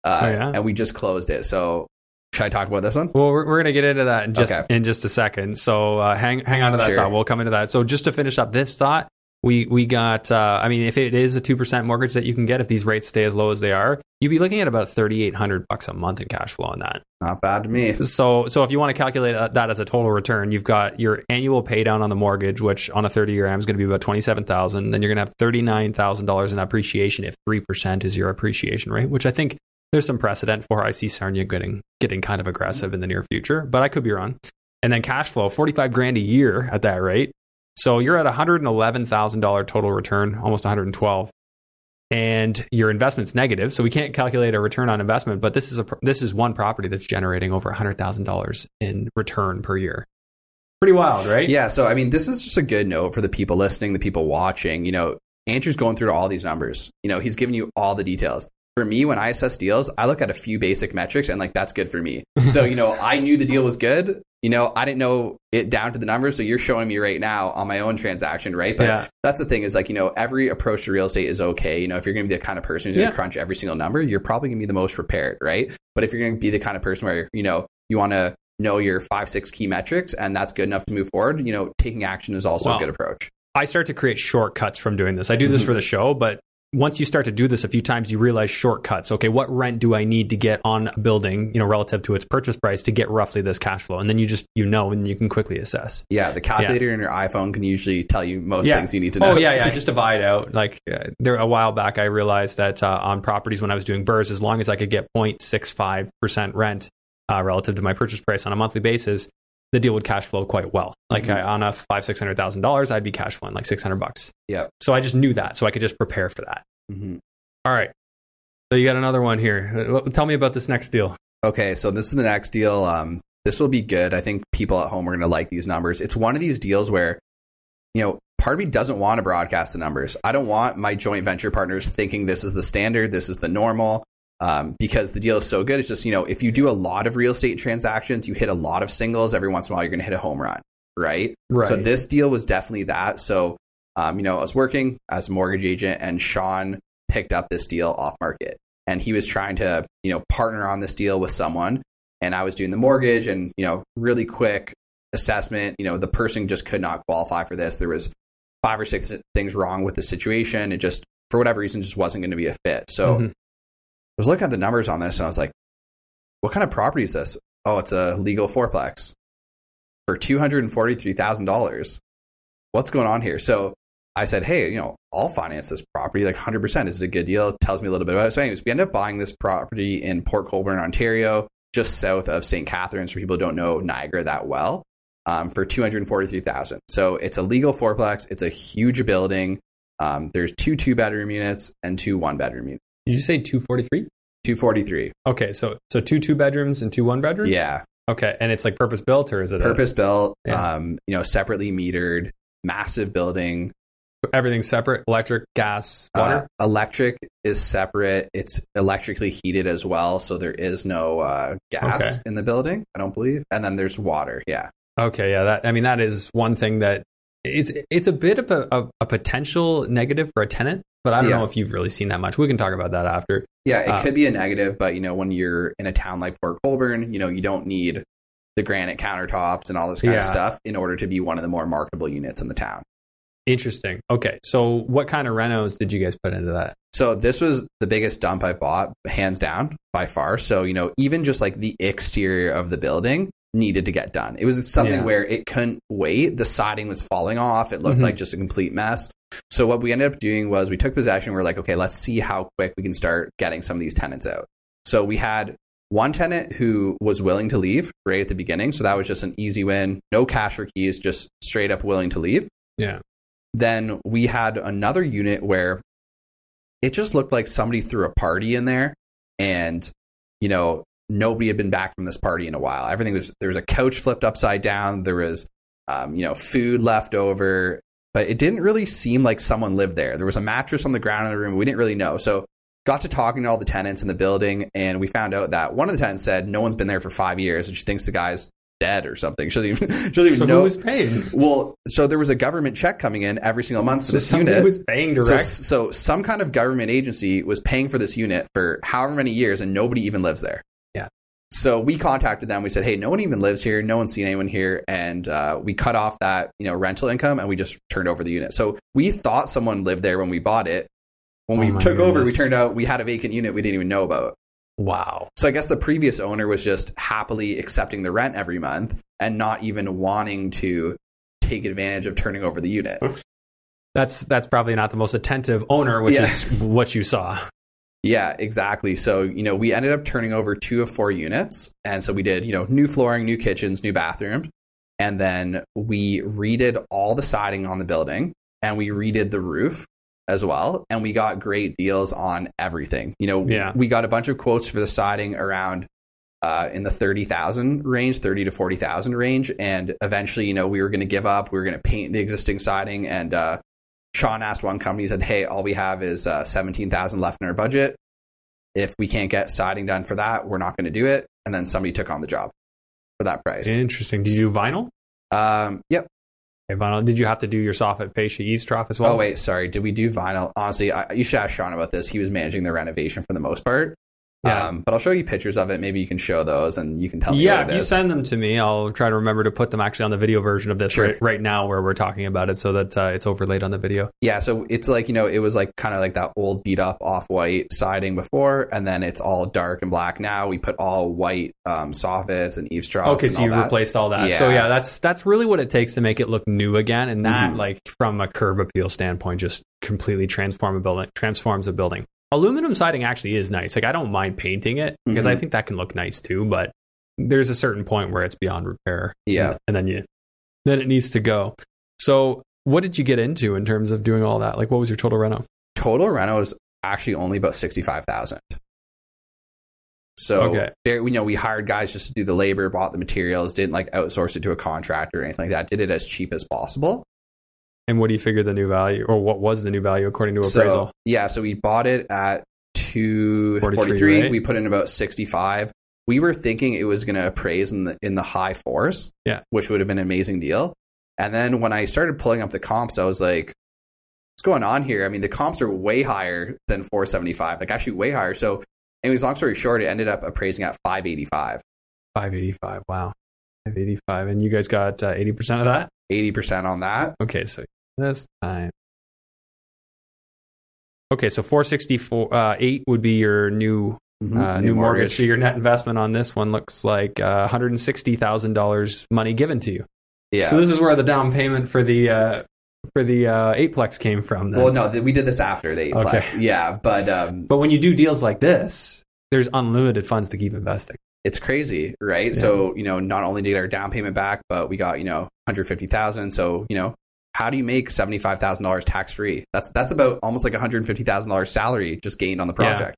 Uh, Oh, yeah? And we just closed it. So Should I talk about this one? Well, we're, we're going to get into that in just Okay. in just a second. So uh, hang hang on to that Sure. thought. We'll come into that. So just to finish up this thought, we we got. Uh, I mean, if it is a two percent mortgage that you can get, if these rates stay as low as they are, you'd be looking at about thirty eight hundred bucks a month in cash flow on that. Not bad to me. So so if you want to calculate uh, that as a total return, you've got your annual pay down on the mortgage, which on a thirty year am is going to be about twenty seven thousand. Then you're going to have thirty nine thousand dollars in appreciation if three percent is your appreciation rate, which I think there's some precedent for. I see Sarnia getting getting kind of aggressive in the near future, but I could be wrong. And then cash flow, forty five grand a year at that rate. So you're at one hundred and eleven thousand dollar total return, almost one hundred and twelve. And your investment's negative, so we can't calculate a return on investment. But this is a this is one property that's generating over hundred thousand dollars in return per year. Pretty wild, right? Yeah, so I mean, this is just a good note for the people listening, the people watching. You know, Andrew's going through all these numbers. You know, he's giving you all the details. For me, when I assess deals, I look at a few basic metrics and like that's good for me. So, you know, I knew the deal was good. You know, I didn't know it down to the numbers. So you're showing me right now on my own transaction, right? But Yeah. that's the thing is like, you know, every approach to real estate is okay. You know, if you're going to be the kind of person who's going Yeah. to crunch every single number, you're probably going to be the most prepared, right? But if you're going to be the kind of person where, you know, you want to know your five, six key metrics and that's good enough to move forward, you know, taking action is also Wow. a good approach. I start to create shortcuts from doing this. I do this Mhm. for the show, but once you start to do this a few times, you realize shortcuts. Okay, what rent do I need to get on a building, you know, relative to its purchase price to get roughly this cash flow? And then you just you know, and you can quickly assess. Yeah, the calculator in your iPhone can usually tell you most things you need to know. Oh yeah, yeah. Just divide out. Like uh, there a while back, I realized that uh, on properties when I was doing BRRRRs, as long as I could get 0.65 percent rent uh, relative to my purchase price on a monthly basis, the deal would cash flow quite well. Like Mhm. I, on a five six hundred thousand dollars, I'd be cash flowing like six hundred bucks. Yeah. So I just knew that, so I could just prepare for that. Mhm. All right. So you got another one here. Uh, Tell me about this next deal. Okay, so this is the next deal. Um, this will be good. I think people at home are going to like these numbers. It's one of these deals where, you know, part of me doesn't want to broadcast the numbers. I don't want my joint venture partners thinking this is the standard, this is the normal, um, because the deal is so good. It's just, you know, if you do a lot of real estate transactions, you hit a lot of singles, every once in a while, you're going to hit a home run, right? Right. So this deal was definitely that. So, um, you know, I was working as a mortgage agent, and Sean picked up this deal off market, and he was trying to, you know, partner on this deal with someone. And I was doing the mortgage, and you know, really quick assessment. You know, the person just could not qualify for this. There was five or six things wrong with the situation. It just, for whatever reason, just wasn't going to be a fit. So Mhm. I was looking at the numbers on this, and I was like, "What kind of property is this? Oh, it's a legal fourplex for two hundred and forty-three thousand dollars. What's going on here?" So I said, "Hey, you know, I'll finance this property like hundred percent. This is a good deal." It tells me a little bit about it. So, anyways, we ended up buying this property in Port Colborne, Ontario, just south of St. Catharines. For people who don't know Niagara that well, um, for two hundred forty-three thousand. So it's a legal fourplex. It's a huge building. Um, there's two two-bedroom units and two one-bedroom units. Did you say two forty three? Two forty-three. Okay, so so two two bedrooms and two one bedrooms. Yeah, Okay, and it's like purpose built or is it a- purpose built. Yeah. Um, you know, separately metered, massive building. Everything separate? Electric, gas, Uh, water. electric is separate. It's electrically heated as well, so there is no uh, gas Okay. in the building. I don't believe. And then there's water. Yeah, Okay, yeah. That I mean, that is one thing that it's it's a bit of a, a, a potential negative for a tenant, but I don't Yeah. know if you've really seen that much. We can talk about that after. yeah. It Uh, could be a negative, but you know, when you're in a town like Port Colborne, you know, you don't need the granite countertops and all this kind of stuff in order to be one of the more marketable units in the town. Interesting. Okay, so what kind of renos did you guys put into that? So this was the biggest dump I bought, hands down, by far. So you know, even just like the exterior of the building needed to get done. It was something Yeah. where it couldn't wait. The siding was falling off. It looked Mhm. like just a complete mess. So what we ended up doing was we took possession. We're like, okay, let's see how quick we can start getting some of these tenants out. So we had one tenant who was willing to leave right at the beginning. So that was just an easy win. No cash or keys, just straight up willing to leave Yeah. then we had another unit where it just looked like somebody threw a party in there and you know nobody had been back from this party in a while everything was there was a couch flipped upside down there was um, you know food left over but it didn't really seem like someone lived there there was a mattress on the ground in the room we didn't really know so got to talking to all the tenants in the building and we found out that one of the tenants said no one's been there for five years and she thinks the guy's dead or something she doesn't even, she doesn't even So know who was paying? well, so there was a government check coming in every single month for So this unit. was paying so, direct. so some kind of government agency was paying for this unit for however many years, and nobody even lives there. So we contacted them. We said, "Hey, no one even lives here. No one's seen anyone here," and uh, we cut off that you know rental income and we just turned over the unit. So we thought someone lived there when we bought it. When Oh we my took over, we turned out we had a vacant unit we didn't even know about. Wow. So I guess the previous owner was just happily accepting the rent every month and not even wanting to take advantage of turning over the unit. That's that's probably not the most attentive owner, which Yeah. is what you saw. Yeah, exactly. So, you know, we ended up turning over two of four units. And so we did, you know, new flooring, new kitchens, new bathroom. And then we redid all the siding on the building and we redid the roof as well. And we got great deals on everything. You know, Yeah. we got a bunch of quotes for the siding around uh, in the 30,000 range, 30 to 40,000 range. And eventually, you know, we were going to give up. We were going to paint the existing siding. And uh, Sean asked one company, he said, Hey, all we have is uh, 17,000 left in our budget. If we can't get siding done for that, we're not going to do it. And then somebody took on the job for that price. Interesting. Do you do vinyl? Um, yep. Okay, vinyl. Did you have to do your soffit fascia trough as well? oh, wait, sorry. Did we do vinyl? Honestly, I, you should ask Sean about this. He was managing the renovation for the most part. Yeah. Um, but I'll show you pictures of it. Maybe you can show those and you can tell me. yeah, if you is. send them to me, I'll try to remember to put them actually on the video version of this Sure. right, right now where we're talking about it so that uh, it's overlaid on the video. Yeah, so it's like, you know, it was like kind of like that old beat up off white siding before, and then it's all dark and black now. We put all white um, soffits and eaves troughs. Okay, and so you've that. replaced all that. So Yeah. yeah, that's that's really what it takes to make it look new again, and that Mhm. like from a curb appeal standpoint, just completely transform a building, transforms a building. Aluminum siding actually is nice. Like I don't mind painting it because I Mhm. think that can look nice too, but there's a certain point where it's beyond repair. Yeah. and, and then you then it needs to go. So what did you get into in terms of doing all that? Like what was your total reno? Total reno is actually only about 65000 So, Okay. you know, we hired guys just to do the labor, bought the materials, didn't like outsource it to a contractor or anything like that. Did it as cheap as possible. And what do you figure the new value, or what was the new value according to appraisal? So, yeah, so we bought it at 243. right? We put in about 65. We were thinking it was going to appraise in the in the high fours, Yeah. which would have been an amazing deal. And then when I started pulling up the comps, I was like, "What's going on here?" I mean, the comps are way higher than 475, like actually way higher. So, anyways, long story short, it ended up appraising at 585, Five eighty five. Wow, five eighty five, and you guys got uh, eighty percent of that. 80 percent on that. Okay, so this time. Okay, so four sixty four uh, eight would be your new Mhm. uh, new, mortgage. So your net investment on this one looks like uh, one hundred and sixty thousand dollars money given to you. yeah. So this is where the down payment for the uh, for the uh, eightplex came from. Then. well, no, th- we did this after the Okay. eightplex. Yeah, but um, but when you do deals like this, there's unlimited funds to keep investing. it's crazy, right? So, you know, not only did our down payment back, but we got, you know, 150,000. So, you know, how do you make $75,000 tax free? That's that's about almost like $150,000 salary just gained on the Yeah. project.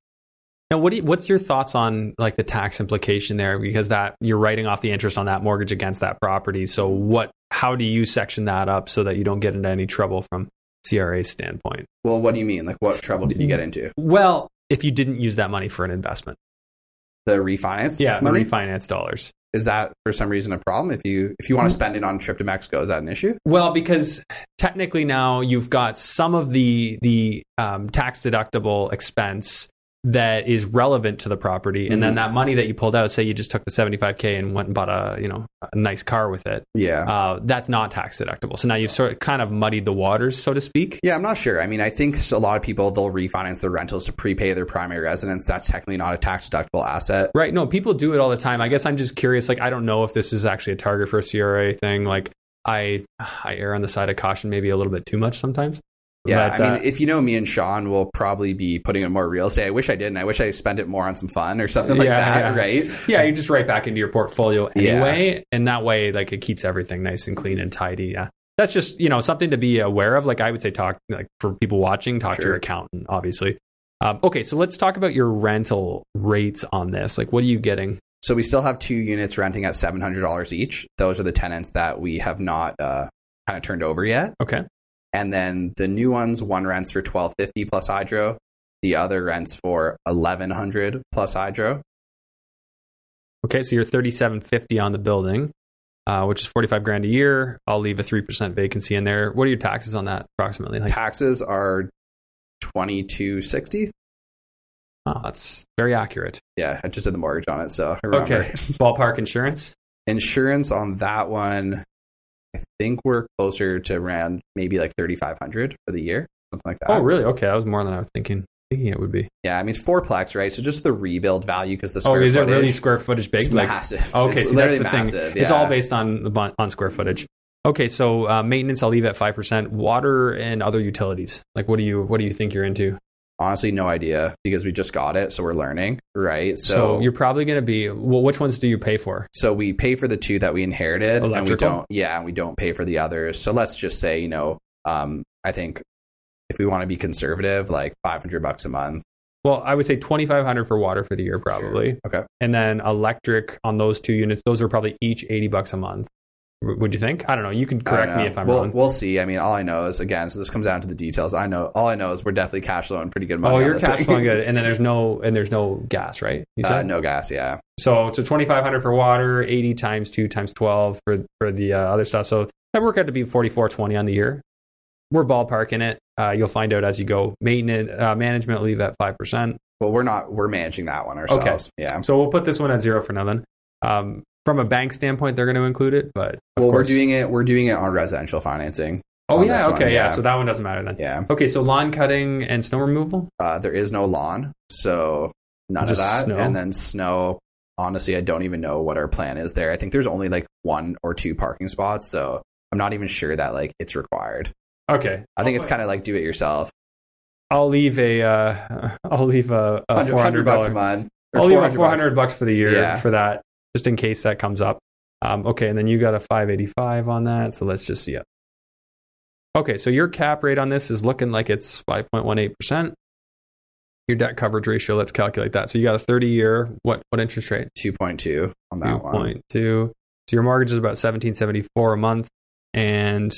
Now, what do you, what's your thoughts on like the tax implication there? Because that you're writing off the interest on that mortgage against that property. So, what? How do you section that up so that you don't get into any trouble from CRA's standpoint? Well, what do you mean? Like what trouble did you get into? Well, if you didn't use that money for an investment, The refinance? yeah, the refinance dollars. Is that for some reason a problem? If you if you want to spend it on a trip to Mexico, is that an issue? Well, because technically now you've got some of the the um, tax deductible expense that is relevant to the property, and then Mhm. that money that you pulled out, say you just took the seventy five k and went and bought a you know a nice car with it, Yeah. uh, that's not tax deductible. So now you've sort of kind of muddied the waters, so to speak. Yeah, I'm not sure. I mean, I think a lot of people they'll refinance their rentals to prepay their primary residence. That's technically not a tax deductible asset. Right? No, people do it all the time. I guess I'm just curious. Like, I don't know if this is actually a target for a CRA thing. Like, I I err on the side of caution, maybe a little bit too much sometimes. Yeah, But, I mean, uh, if you know me and Sean, we'll probably be putting in more real estate. I wish I didn't. I wish I spent it more on some fun or something like Yeah, that, yeah. right? yeah, you just write back into your portfolio Yeah. anyway, and that way, like, it keeps everything nice and clean and tidy. Yeah, that's just you know something to be aware of. Like, I would say, talk like for people watching, talk to your accountant, obviously. Um, okay, so let's talk about your rental rates on this. Like, what are you getting? So we still have two units renting at seven hundred dollars each. Those are the tenants that we have not uh, kind of turned over yet. Okay, And then the new ones, one rents for twelve fifty plus hydro, the other rents for eleven hundred plus hydro. okay, so you're thirty seven fifty on the building. Uh, which is 45 grand a year. I'll leave a 3% vacancy in there. What are your taxes on that approximately? Like, Taxes are twenty two sixty. Oh, that's very accurate. Yeah, I just did the mortgage on it, so I remember. Okay. Ballpark insurance? Insurance on that one, think we're closer to around maybe like thirty five hundred for the year, something like that. Oh, really? Okay. That was more than I was thinking thinking it would be. Yeah, I mean it's fourplex, right? So just the rebuild value because the Oh, square is it footage, really square footage big? it's Like, massive. okay, it's see that's the thing. massive. It's all based on on square footage. Okay, so uh, maintenance I'll leave at five percent. Water and other utilities. Like, what do you what do you think you're into? Honestly, no idea because we just got it, so we're learning, right? So, So, you're probably going to be. Well, which ones do you pay for? so we pay for the two that we inherited, and we don't. Yeah, and we don't pay for the others. So let's just say, you know, um, I think if we want to be conservative, like five hundred bucks a month. Well, I would say twenty five hundred for water for the year, probably. Okay. And then electric on those two units, those are probably each eighty bucks a month. Would you think? I don't know. You can correct me if I'm we'll, wrong. We'll see. I mean, all I know is again, so this comes down to the details. I know all I know is we're definitely cash flowing pretty good money. Oh, you're cash flowing good, and then there's no and there's no gas, right? You Uh, no gas, yeah. so. it's So twenty five hundred for water, eighty times two times twelve for for the uh, other stuff. So that work out to be forty four twenty on the year. We're ballparking it. Uh, you'll find out as you go. Maintenance uh, management leave at five percent. Well, we're not. We're managing that one ourselves. Yeah. So we'll put this one at zero for now. Then, um, from a bank standpoint, they're going to include it, but of Well, we're doing it. We're doing it on residential financing. Oh yeah, okay, yeah. yeah. So that one doesn't matter then. Yeah. Okay, so lawn cutting and snow removal. Uh, there is no lawn, so none Just of that. snow? And then snow. Honestly, I don't even know what our plan is there. I think there's only like one or two parking spots, so I'm not even sure that like it's required. Okay, I think it's kind of like do it yourself. I'll leave a uh, I'll leave a, a four 100 hundred bucks a month. I'll leave a 400 bucks. bucks for the year Yeah. for that, just in case that comes up. Um, okay, and then you got a five eighty five on that. So let's just see it. Okay, so your cap rate on this is looking like it's five point one eight percent. Your debt coverage ratio. Let's calculate that. So you got a thirty year. What what interest rate? 2.2 on that one. 2.2. So your mortgage is about 1774 a month and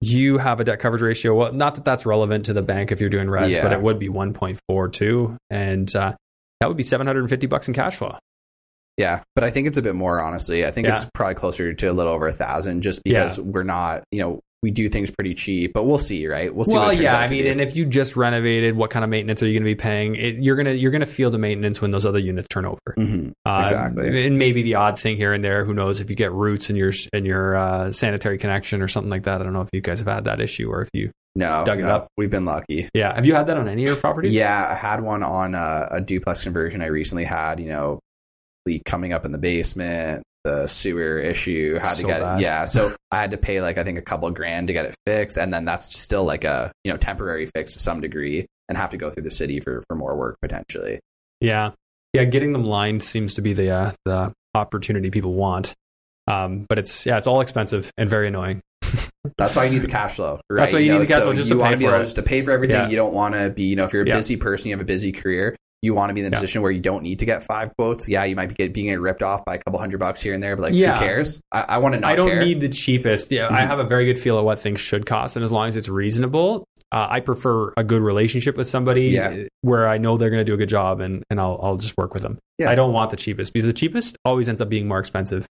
you have a debt coverage ratio. Well, not that that's relevant to the bank if you're doing res, Yeah. but it would be 1.42 and uh, that would be 750 bucks in cash flow. Yeah, but I think it's a bit more honestly. I think Yeah. it's probably closer to a little over a thousand, just because we're not, you know, we do things pretty cheap, but we'll see, right? We'll see. well, what it turns yeah, I mean, be. and if you just renovated, what kind of maintenance are you going to be paying? It, you're gonna you're gonna feel the maintenance when those other units turn over. Mhm. Uh, Exactly. and maybe the odd thing here and there. Who knows if you get roots in your in your uh, sanitary connection or something like that? I don't know if you guys have had that issue or if you. no, dug it up. We've been lucky. Yeah, have you had that on any of your properties? Yeah, I had one on a, a duplex conversion. I recently had, you know, leak coming up in the basement, the sewer issue. how to So get bad. it. Yeah, so I had to pay like I think a couple of grand to get it fixed, and then that's still like a you know temporary fix to some degree, and have to go through the city for for more work potentially. Yeah, yeah. Getting them lined seems to be the uh, the opportunity people want, um, but it's yeah, it's all expensive and very annoying. That's why you need the cash flow. Right? That's why you need the cash flow just to pay for it. just to pay for everything. Yeah. You don't want to be, you know, if you're a Yeah. busy person, you have a busy career. You want to be in the Yeah. position where you don't need to get five quotes. Yeah, you might be get, being ripped off by a couple hundred bucks here and there, but like, Yeah. who cares? I, I want to not I don't care. need the cheapest. Yeah, I Mhm. have a very good feel of what things should cost, and as long as it's reasonable, uh, I prefer a good relationship with somebody Yeah. where I know they're going to do a good job, and and I'll I'll just work with them. Yeah. I don't want the cheapest because the cheapest always ends up being more expensive.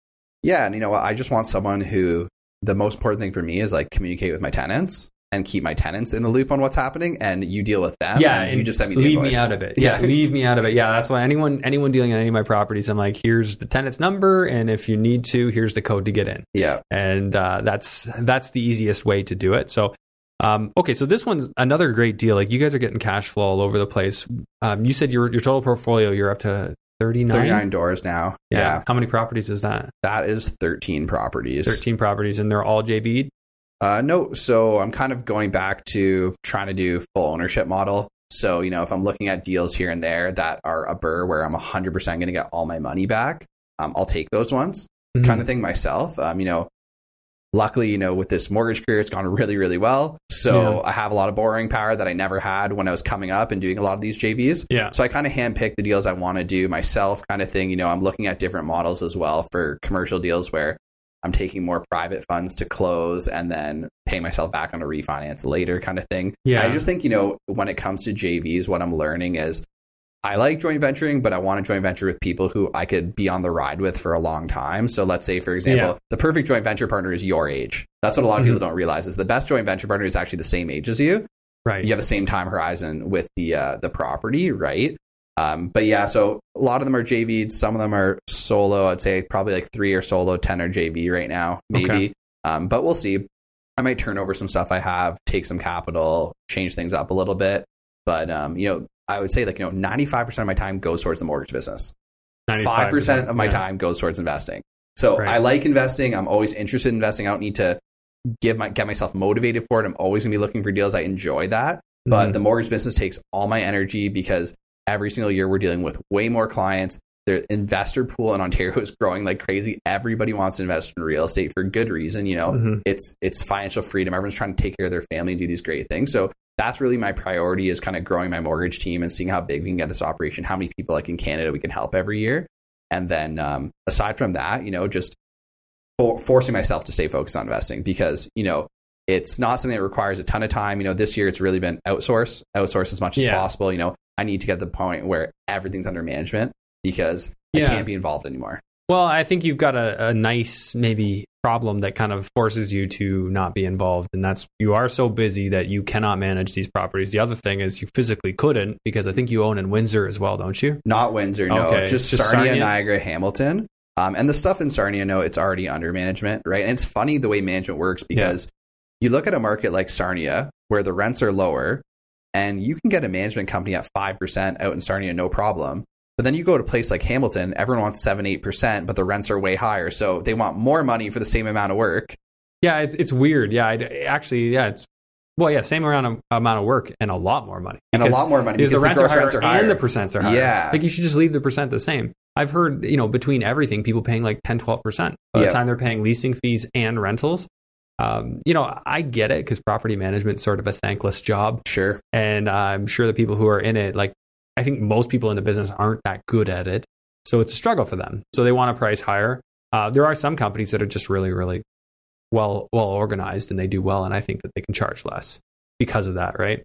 Yeah, and you know what? I just want someone who the most important thing for me is like communicate with my tenants and keep my tenants in the loop on what's happening, and you deal with them. yeah, and you just send me the leave invoice. me out of it. Yeah, Yeah. leave me out of it. Yeah, that's why anyone anyone dealing on any of my properties, I'm like, here's the tenant's number, and if you need to, here's the code to get in. Yeah, and uh, that's that's the easiest way to do it. So, um, okay, so this one's another great deal. Like you guys are getting cash flow all over the place. Um, you said your your total portfolio you're up to thirty thirty nine. nine doors now. Yeah. How many properties is that? that is thirteen properties. Thirteen properties, and they're all JV. Uh, no, so I'm kind of going back to trying to do full ownership model. So, you know, if I'm looking at deals here and there that are a BRRRR where I'm 100% going to get all my money back, um, I'll take those ones Mm-hmm. kind of thing myself. Um, you know, luckily, you know, with this mortgage career, it's gone really, really well. So Yeah. I have a lot of borrowing power that I never had when I was coming up and doing a lot of these JVs. Yeah. So I kind of handpick the deals I want to do myself, kind of thing. You know, I'm looking at different models as well for commercial deals where I'm taking more private funds to close and then pay myself back on a refinance later, kind of thing. Yeah. I just think, you know, when it comes to JVs, what I'm learning is I like joint venturing, but I want to joint venture with people who I could be on the ride with for a long time. So let's say, for example, Yeah. the perfect joint venture partner is your age. That's what a lot of Mhm. people don't realize is the best joint venture partner is actually the same age as you. right. you have the same time horizon with the uh, the property, right? Um, but yeah, so a lot of them are JV'd. Some of them are solo. I'd say probably like three are solo, ten are JV right now, maybe. Okay. Um, but we'll see. I might turn over some stuff I have, take some capital, change things up a little bit. But um, you know, I would say like you know, ninety five percent of my time goes towards the mortgage business. Five percent of my yeah. time goes towards investing. So Right. I like investing. I'm always interested in investing. I don't need to give my get myself motivated for it. I'm always gonna be looking for deals. I enjoy that. But Mhm. the mortgage business takes all my energy because every single year we're dealing with way more clients. The investor pool in Ontario is growing like crazy. Everybody wants to invest in real estate for good reason. You know, Mhm. it's it's financial freedom. Everyone's trying to take care of their family and do these great things. So that's really my priority is kind of growing my mortgage team and seeing how big we can get this operation, how many people like in Canada we can help every year. And then um, aside from that, you know, just for, forcing myself to stay focused on investing because, you know, it's not something that requires a ton of time. You know, this year it's really been outsource, outsource as much as Yeah. possible. You know, I need to get to the point where everything's under management because Yeah. I can't be involved anymore. Well, I think you've got a, a nice maybe problem that kind of forces you to not be involved, and that's you are so busy that you cannot manage these properties. The other thing is you physically couldn't because I think you own in Windsor as well, don't you? Not Windsor, no. Okay, Just, just Sarnia, Sarnia? Niagara, Hamilton. Um, and the stuff in Sarnia, no, it's already under management, right? And it's funny the way management works because you look at a market like Sarnia where the rents are lower and you can get a management company at 5% out in Sarnia, no problem. But then you go to a place like Hamilton, everyone wants 7 8%, but the rents are way higher. So they want more money for the same amount of work. Yeah, it's it's weird. Yeah, I, actually, yeah, it's well, yeah, same amount of amount of work and a lot more money And a lot more money because because, the the rents are gross higher, rents are higher. and the percents are higher. Yeah. like you should just leave the percent the same. I've heard, you know, between everything, people paying like 10, 12 percent by Yeah. the time they're paying leasing fees and rentals. Um, you know, I get it because property management's sort of a thankless job, Sure. and I'm sure the people who are in it, like, I think most people in the business aren't that good at it, so it's a struggle for them. So they want to price higher. Uh, there are some companies that are just really, really well well organized and they do well, and I think that they can charge less because of that, right?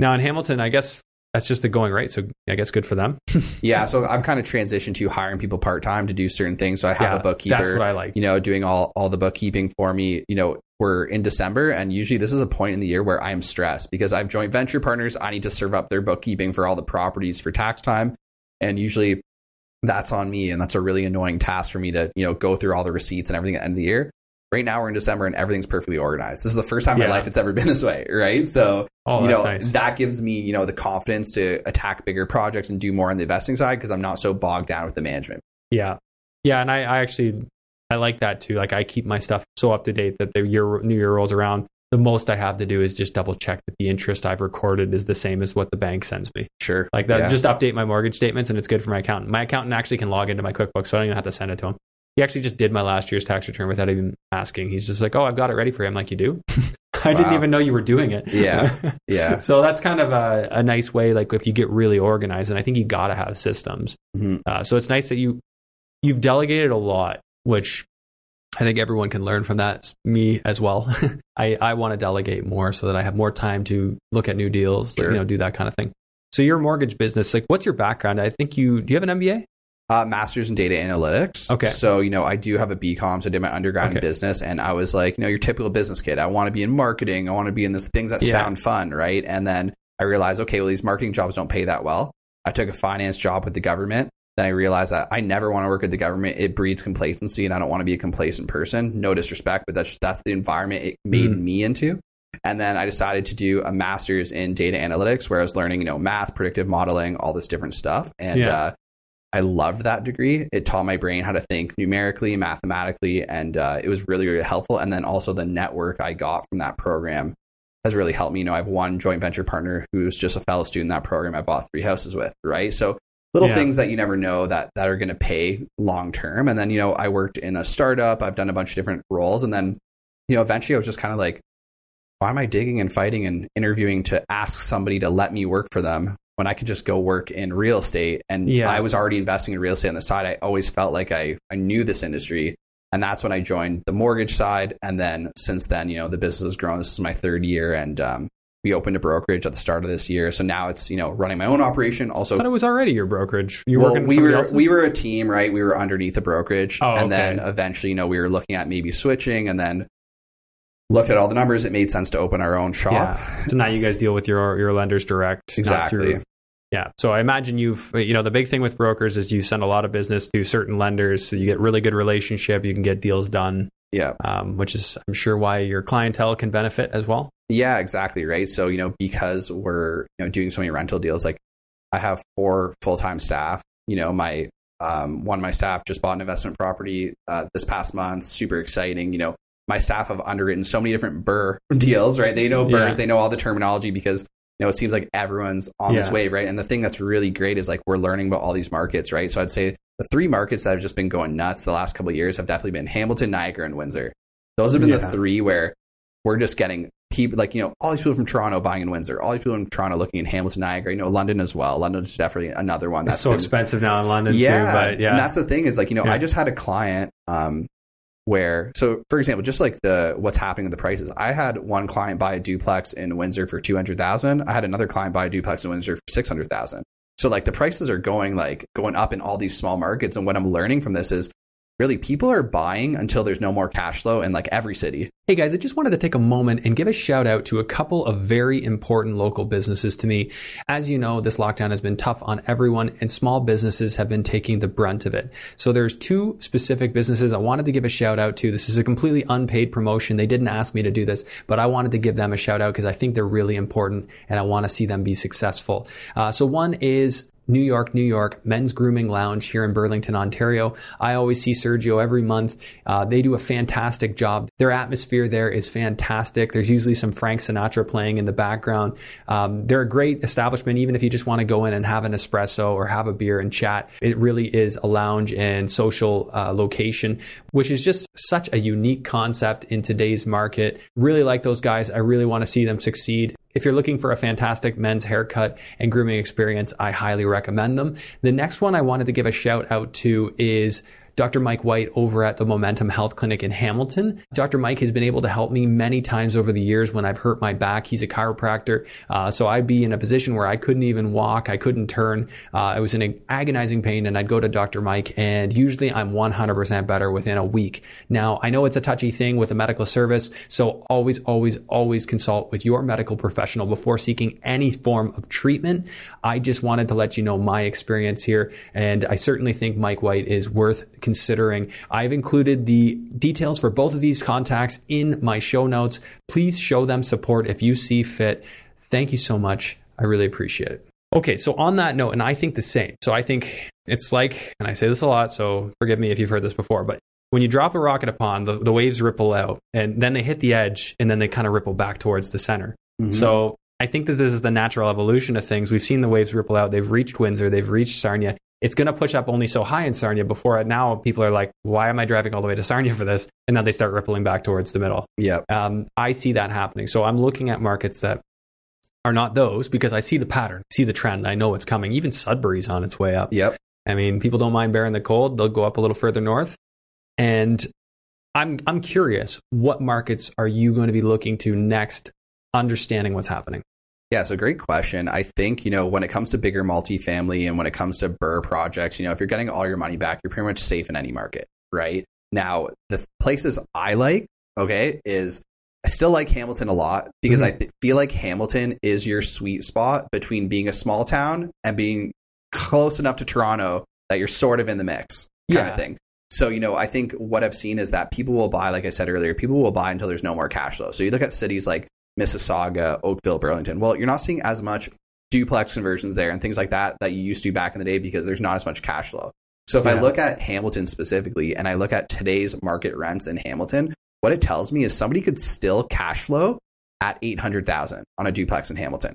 Now in Hamilton, I guess that's just the going rate, so I guess good for them. Yeah. So I've kind of transitioned to hiring people part time to do certain things. So I have Yeah, a bookkeeper. That's what I like. you know, doing all all the bookkeeping for me. You know, we're in December, and usually this is a point in the year where I'm stressed because I have joint venture partners. I need to serve up their bookkeeping for all the properties for tax time, and usually that's on me, and that's a really annoying task for me to you know go through all the receipts and everything at the end of the year. Right now we're in December and everything's perfectly organized. This is the first time in my life it's ever been this way, right? So Oh, you know nice. that gives me you know the confidence to attack bigger projects and do more on the investing side because I'm not so bogged down with the management. Yeah. Yeah. And I, I actually, I like that too. Like I keep my stuff so up to date that the year, new year rolls around. The most I have to do is just double check that the interest I've recorded is the same as what the bank sends me. Sure, Like that, Yeah. just update my mortgage statements and it's good for my accountant. My accountant actually can log into my QuickBooks, so I don't even have to send it to him. He actually just did my last year's tax return without even asking. He's just like, "Oh, I've got it ready for you." I'm like, "You do?" I didn't even know you were doing it. Yeah. yeah. so that's kind of a, a nice way. Like if you get really organized, and I think you got to have systems. Mhm. Uh, so it's nice that you you've delegated a lot, which I think everyone can learn from that. Me as well. I I want to delegate more so that I have more time to look at new deals, Sure. you know, do that kind of thing. So your mortgage business, like, what's your background? I think you do you have an MBA? Uh, master's in data analytics. Okay. So, you know, I do have a BCom. So I did my undergrad in business and I was like, you know, your typical business kid. I want to be in marketing. I want to be in this things that Yeah. sound fun. Right. And then I realized, okay, well, these marketing jobs don't pay that well. I took a finance job with the government. Then I realized that I never want to work with the government. It breeds complacency and I don't want to be a complacent person. No disrespect, but that's, that's the environment it made Mhm. me into. And then I decided to do a master's in data analytics where I was learning, you know, math, predictive modeling, all this different stuff. And, Yeah. uh, I loved that degree. It taught my brain how to think numerically, mathematically, and uh, it was really, really helpful. And then also the network I got from that program has really helped me. You know, I have one joint venture partner who's just a fellow student in that program I bought three houses with, right? So little Yeah. things that you never know that that are going to pay long term. And then, you know, I worked in a startup. I've done a bunch of different roles. And then, you know, eventually I was just kind of like, why am I digging and fighting and interviewing to ask somebody to let me work for them when I could just go work in real estate? And Yeah. I was already investing in real estate on the side. I always felt like I, I knew this industry. And that's when I joined the mortgage side. And then since then, you know, the business has grown. This is my third year. And um, we opened a brokerage at the start of this year. So now it's, you know, running my own operation. Also, I thought it was already your brokerage. You well, we were else's? we were a team, right? We were underneath the brokerage, Oh, and then eventually, you know, we were looking at maybe switching, and then looked at all the numbers. It made sense to open our own shop. Yeah. So now you guys deal with your your lenders direct. Exactly. Through, yeah. So I imagine you've you know the big thing with brokers is you send a lot of business to certain lenders, so you get really good relationship. You can get deals done. Yeah. Um, which is I'm sure why your clientele can benefit as well. Yeah, exactly. Right. So you know because we're you know doing so many rental deals, like I have four full time staff. You know my um, one of my staff just bought an investment property uh, this past month. Super exciting. You know my staff have underwritten so many different BRRRR deals, right? They know BRRRRs, yeah. they know all the terminology because you know it seems like everyone's on yeah. this wave, right? And the thing that's really great is like we're learning about all these markets, right? So I'd say the three markets that have just been going nuts the last couple of years have definitely been Hamilton, Niagara, and Windsor. Those have been yeah. the three where we're just getting people like you know all these people from Toronto buying in Windsor, all these people from Toronto looking in Hamilton, Niagara, you know London as well. London is definitely another one. That's it's so been, expensive now in London yeah, too. But yeah, and that's the thing is like you know yeah. I just had a client um, where so for example just like the what's happening with the prices i had one client buy a duplex in windsor for 200000 i had another client buy a duplex in windsor for 600000 so like the prices are going like going up in all these small markets. And what i'm learning from this is really people are buying until there's no more cash flow in like every city. Hey guys, I just wanted to take a moment and give a shout out to a couple of very important local businesses to me. As you know, this lockdown has been tough on everyone and small businesses have been taking the brunt of it. So there's two specific businesses I wanted to give a shout out to. This is a completely unpaid promotion. They didn't ask me to do this, but I wanted to give them a shout out because I think they're really important and I want to see them be successful. Uh, so one is New York, New York Men's Grooming Lounge here in Burlington, Ontario. I always see Sergio every month. Uh, they do a fantastic job. Their atmosphere there is fantastic. There's usually some Frank Sinatra playing in the background. Um, they're a great establishment, even if you just want to go in and have an espresso or have a beer and chat. It really is a lounge and social uh, location, which is just such a unique concept in today's market. Really like those guys. I really want to see them succeed. If you're looking for a fantastic men's haircut and grooming experience, I highly recommend them. The next one I wanted to give a shout out to is Dr. Mike White over at the Momentum Health Clinic in Hamilton. Dr. Mike has been able to help me many times over the years when I've hurt my back. He's a chiropractor. Uh, so I'd be in a position where I couldn't even walk, I couldn't turn. Uh, I was in agonizing pain, and I'd go to Dr. Mike, and usually I'm 100% better within a week. Now, I know it's a touchy thing with a medical service, so always, always, always consult with your medical professional before seeking any form of treatment. I just wanted to let you know my experience here, and I certainly think Mike White is worth considering. I've included the details for both of these contacts in my show notes. Please show them support if you see fit. Thank you so much. I really appreciate it. Okay, so on that note, and I think the same. So I think it's like, and I say this a lot, so forgive me if you've heard this before, but when you drop a rock at a pond, the, the waves ripple out and then they hit the edge and then they kind of ripple back towards the center. Mm-hmm. So I think that this is the natural evolution of things. We've seen the waves ripple out. They've reached Windsor. They've reached Sarnia it's going to push up only so high in Sarnia before now people are like, why am I driving all the way to Sarnia for this? And now they start rippling back towards the middle. Yeah. Um, I see that happening. So I'm looking at markets that are not those because I see the pattern, see the trend. I know it's coming. Even Sudbury's on its way up. Yep. I mean, people don't mind bearing the cold. They'll go up a little further north. And I'm, I'm curious, what markets are you going to be looking to next, understanding what's happening? Yeah, so great question. I think, you know, when it comes to bigger multifamily and when it comes to BRRRR projects, you know, if you're getting all your money back, you're pretty much safe in any market, right? Now, the places I like, okay, is I still like Hamilton a lot because mm-hmm. I th- feel like Hamilton is your sweet spot between being a small town and being close enough to Toronto that you're sort of in the mix kind yeah. of thing. So, you know, I think what I've seen is that people will buy, like I said earlier, people will buy until there's no more cash flow. So you look at cities like Mississauga, Oakville, Burlington. Well, you're not seeing as much duplex conversions there and things like that that you used to back in the day because there's not as much cash flow. So if yeah. I look at Hamilton specifically and I look at today's market rents in Hamilton, what it tells me is somebody could still cash flow at 800,000 on a duplex in Hamilton.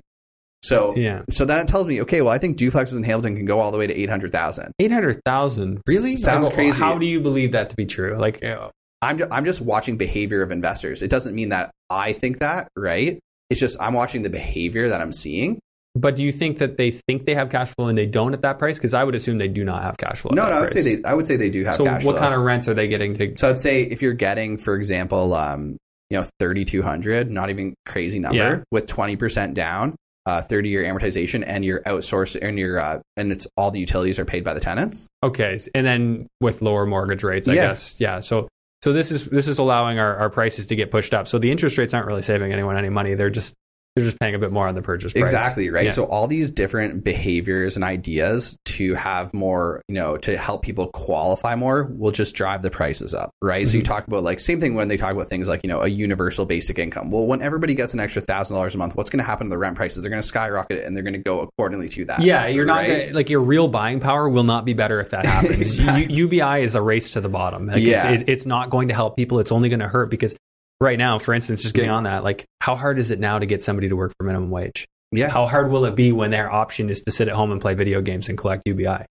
So yeah. So then it tells me, okay, well, I think duplexes in Hamilton can go all the way to eight hundred thousand. Eight hundred thousand, really? Sounds like, crazy. How do you believe that to be true? Like, uh, I'm ju- I'm just watching behavior of investors. It doesn't mean that I think that, right? It's just I'm watching the behavior that I'm seeing. But do you think that they think they have cash flow and they don't at that price? Because I would assume they do not have cash flow. No, no, I would price. say they. I would say they do have. So, what flow. kind of rents are they getting to? So, I'd say if you're getting, for example, um, you know, thirty two hundred, not even crazy number, yeah. with twenty percent down, uh, 30 year amortization and your outsource and your uh, and it's all the utilities are paid by the tenants okay and then with lower mortgage rates i yeah. guess yeah so So this is this is allowing our, our prices to get pushed up. So the interest rates aren't really saving anyone any money. They're just they're just paying a bit more on the purchase price. Exactly, right? Yeah. So all these different behaviors and ideas to have more, you know, to help people qualify more will just drive the prices up, right? So you Mhm. talk about like same thing when they talk about things like, you know, a universal basic income. Well, when everybody gets an extra thousand dollars a month, what's going to happen to the rent prices? They're going to skyrocket and they're going to go accordingly to that. Yeah, you're not right? gonna, like your real buying power will not be better if that happens. Exactly. U- UBI is a race to the bottom. Like Yeah. it's, it's not going to help people. It's only going to hurt because right now, for instance, just getting on that, like how hard is it now to get somebody to work for minimum wage? Yeah. How hard will it be when their option is to sit at home and play video games and collect UBI?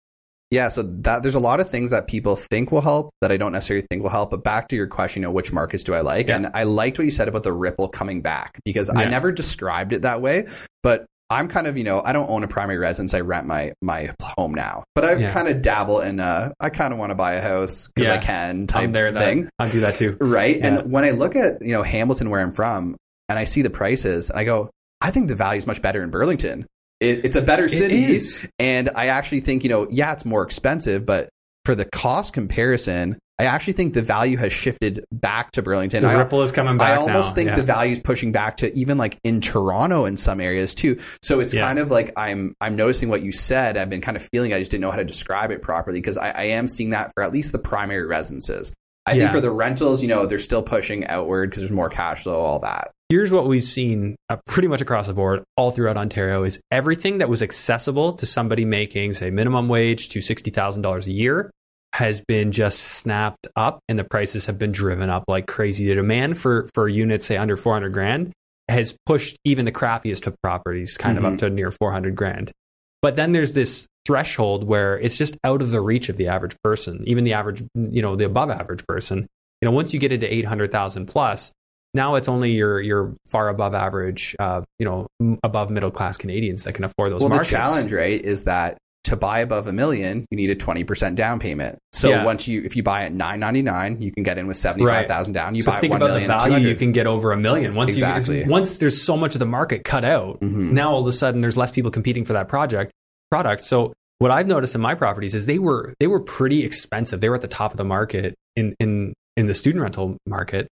Yeah, so that there's a lot of things that people think will help that I don't necessarily think will help. But back to your question, you know, which markets do I like? Yeah. And I liked what you said about the ripple coming back because I never described it that way. But I'm kind of, you know, I don't own a primary residence. I rent my my home now. But I Yeah. kind of dabble in uh I kind of want to buy a house because I can type I'm there. That thing. I do that too. Right. Yeah. And when I look at, you know, Hamilton where I'm from and I see the prices, and I go, I think the value is much better in Burlington. It, it's a better city. And I actually think, you know, yeah, it's more expensive, but for the cost comparison, I actually think the value has shifted back to Burlington. The I, ripple is coming back I almost now. think Yeah. the value is pushing back to even like in Toronto in some areas too. So it's Yeah. kind of like I'm I'm noticing what you said. I've been kind of feeling I just didn't know how to describe it properly because I, I am seeing that for at least the primary residences. I Yeah. think for the rentals, you know, they're still pushing outward because there's more cash flow, all that. here's what we've seen uh, pretty much across the board all throughout ontario is everything that was accessible to somebody making say minimum wage to $60000 a year has been just snapped up and the prices have been driven up like crazy the demand for for units say under 400 grand has pushed even the crappiest of properties kind of up Mhm. to near 400 grand but then there's this threshold where it's just out of the reach of the average person even the average you know the above average person you know once you get into 800000 plus now it's only your your far above average, uh, you know, above middle class Canadians that can afford those well, markets. the challenge, right, is that to buy above a million, you need a 20% down payment. So Yeah. once you, if you buy at 999, you can get in with 75,000 down. You so buy think about 1 the million, value 200. you can get over a million once Exactly. you once there's so much of the market cut out. Mhm. Now all of a sudden there's less people competing for that project product. So what I've noticed in my properties is they were they were pretty expensive. They were at the top of the market in in in the student rental market.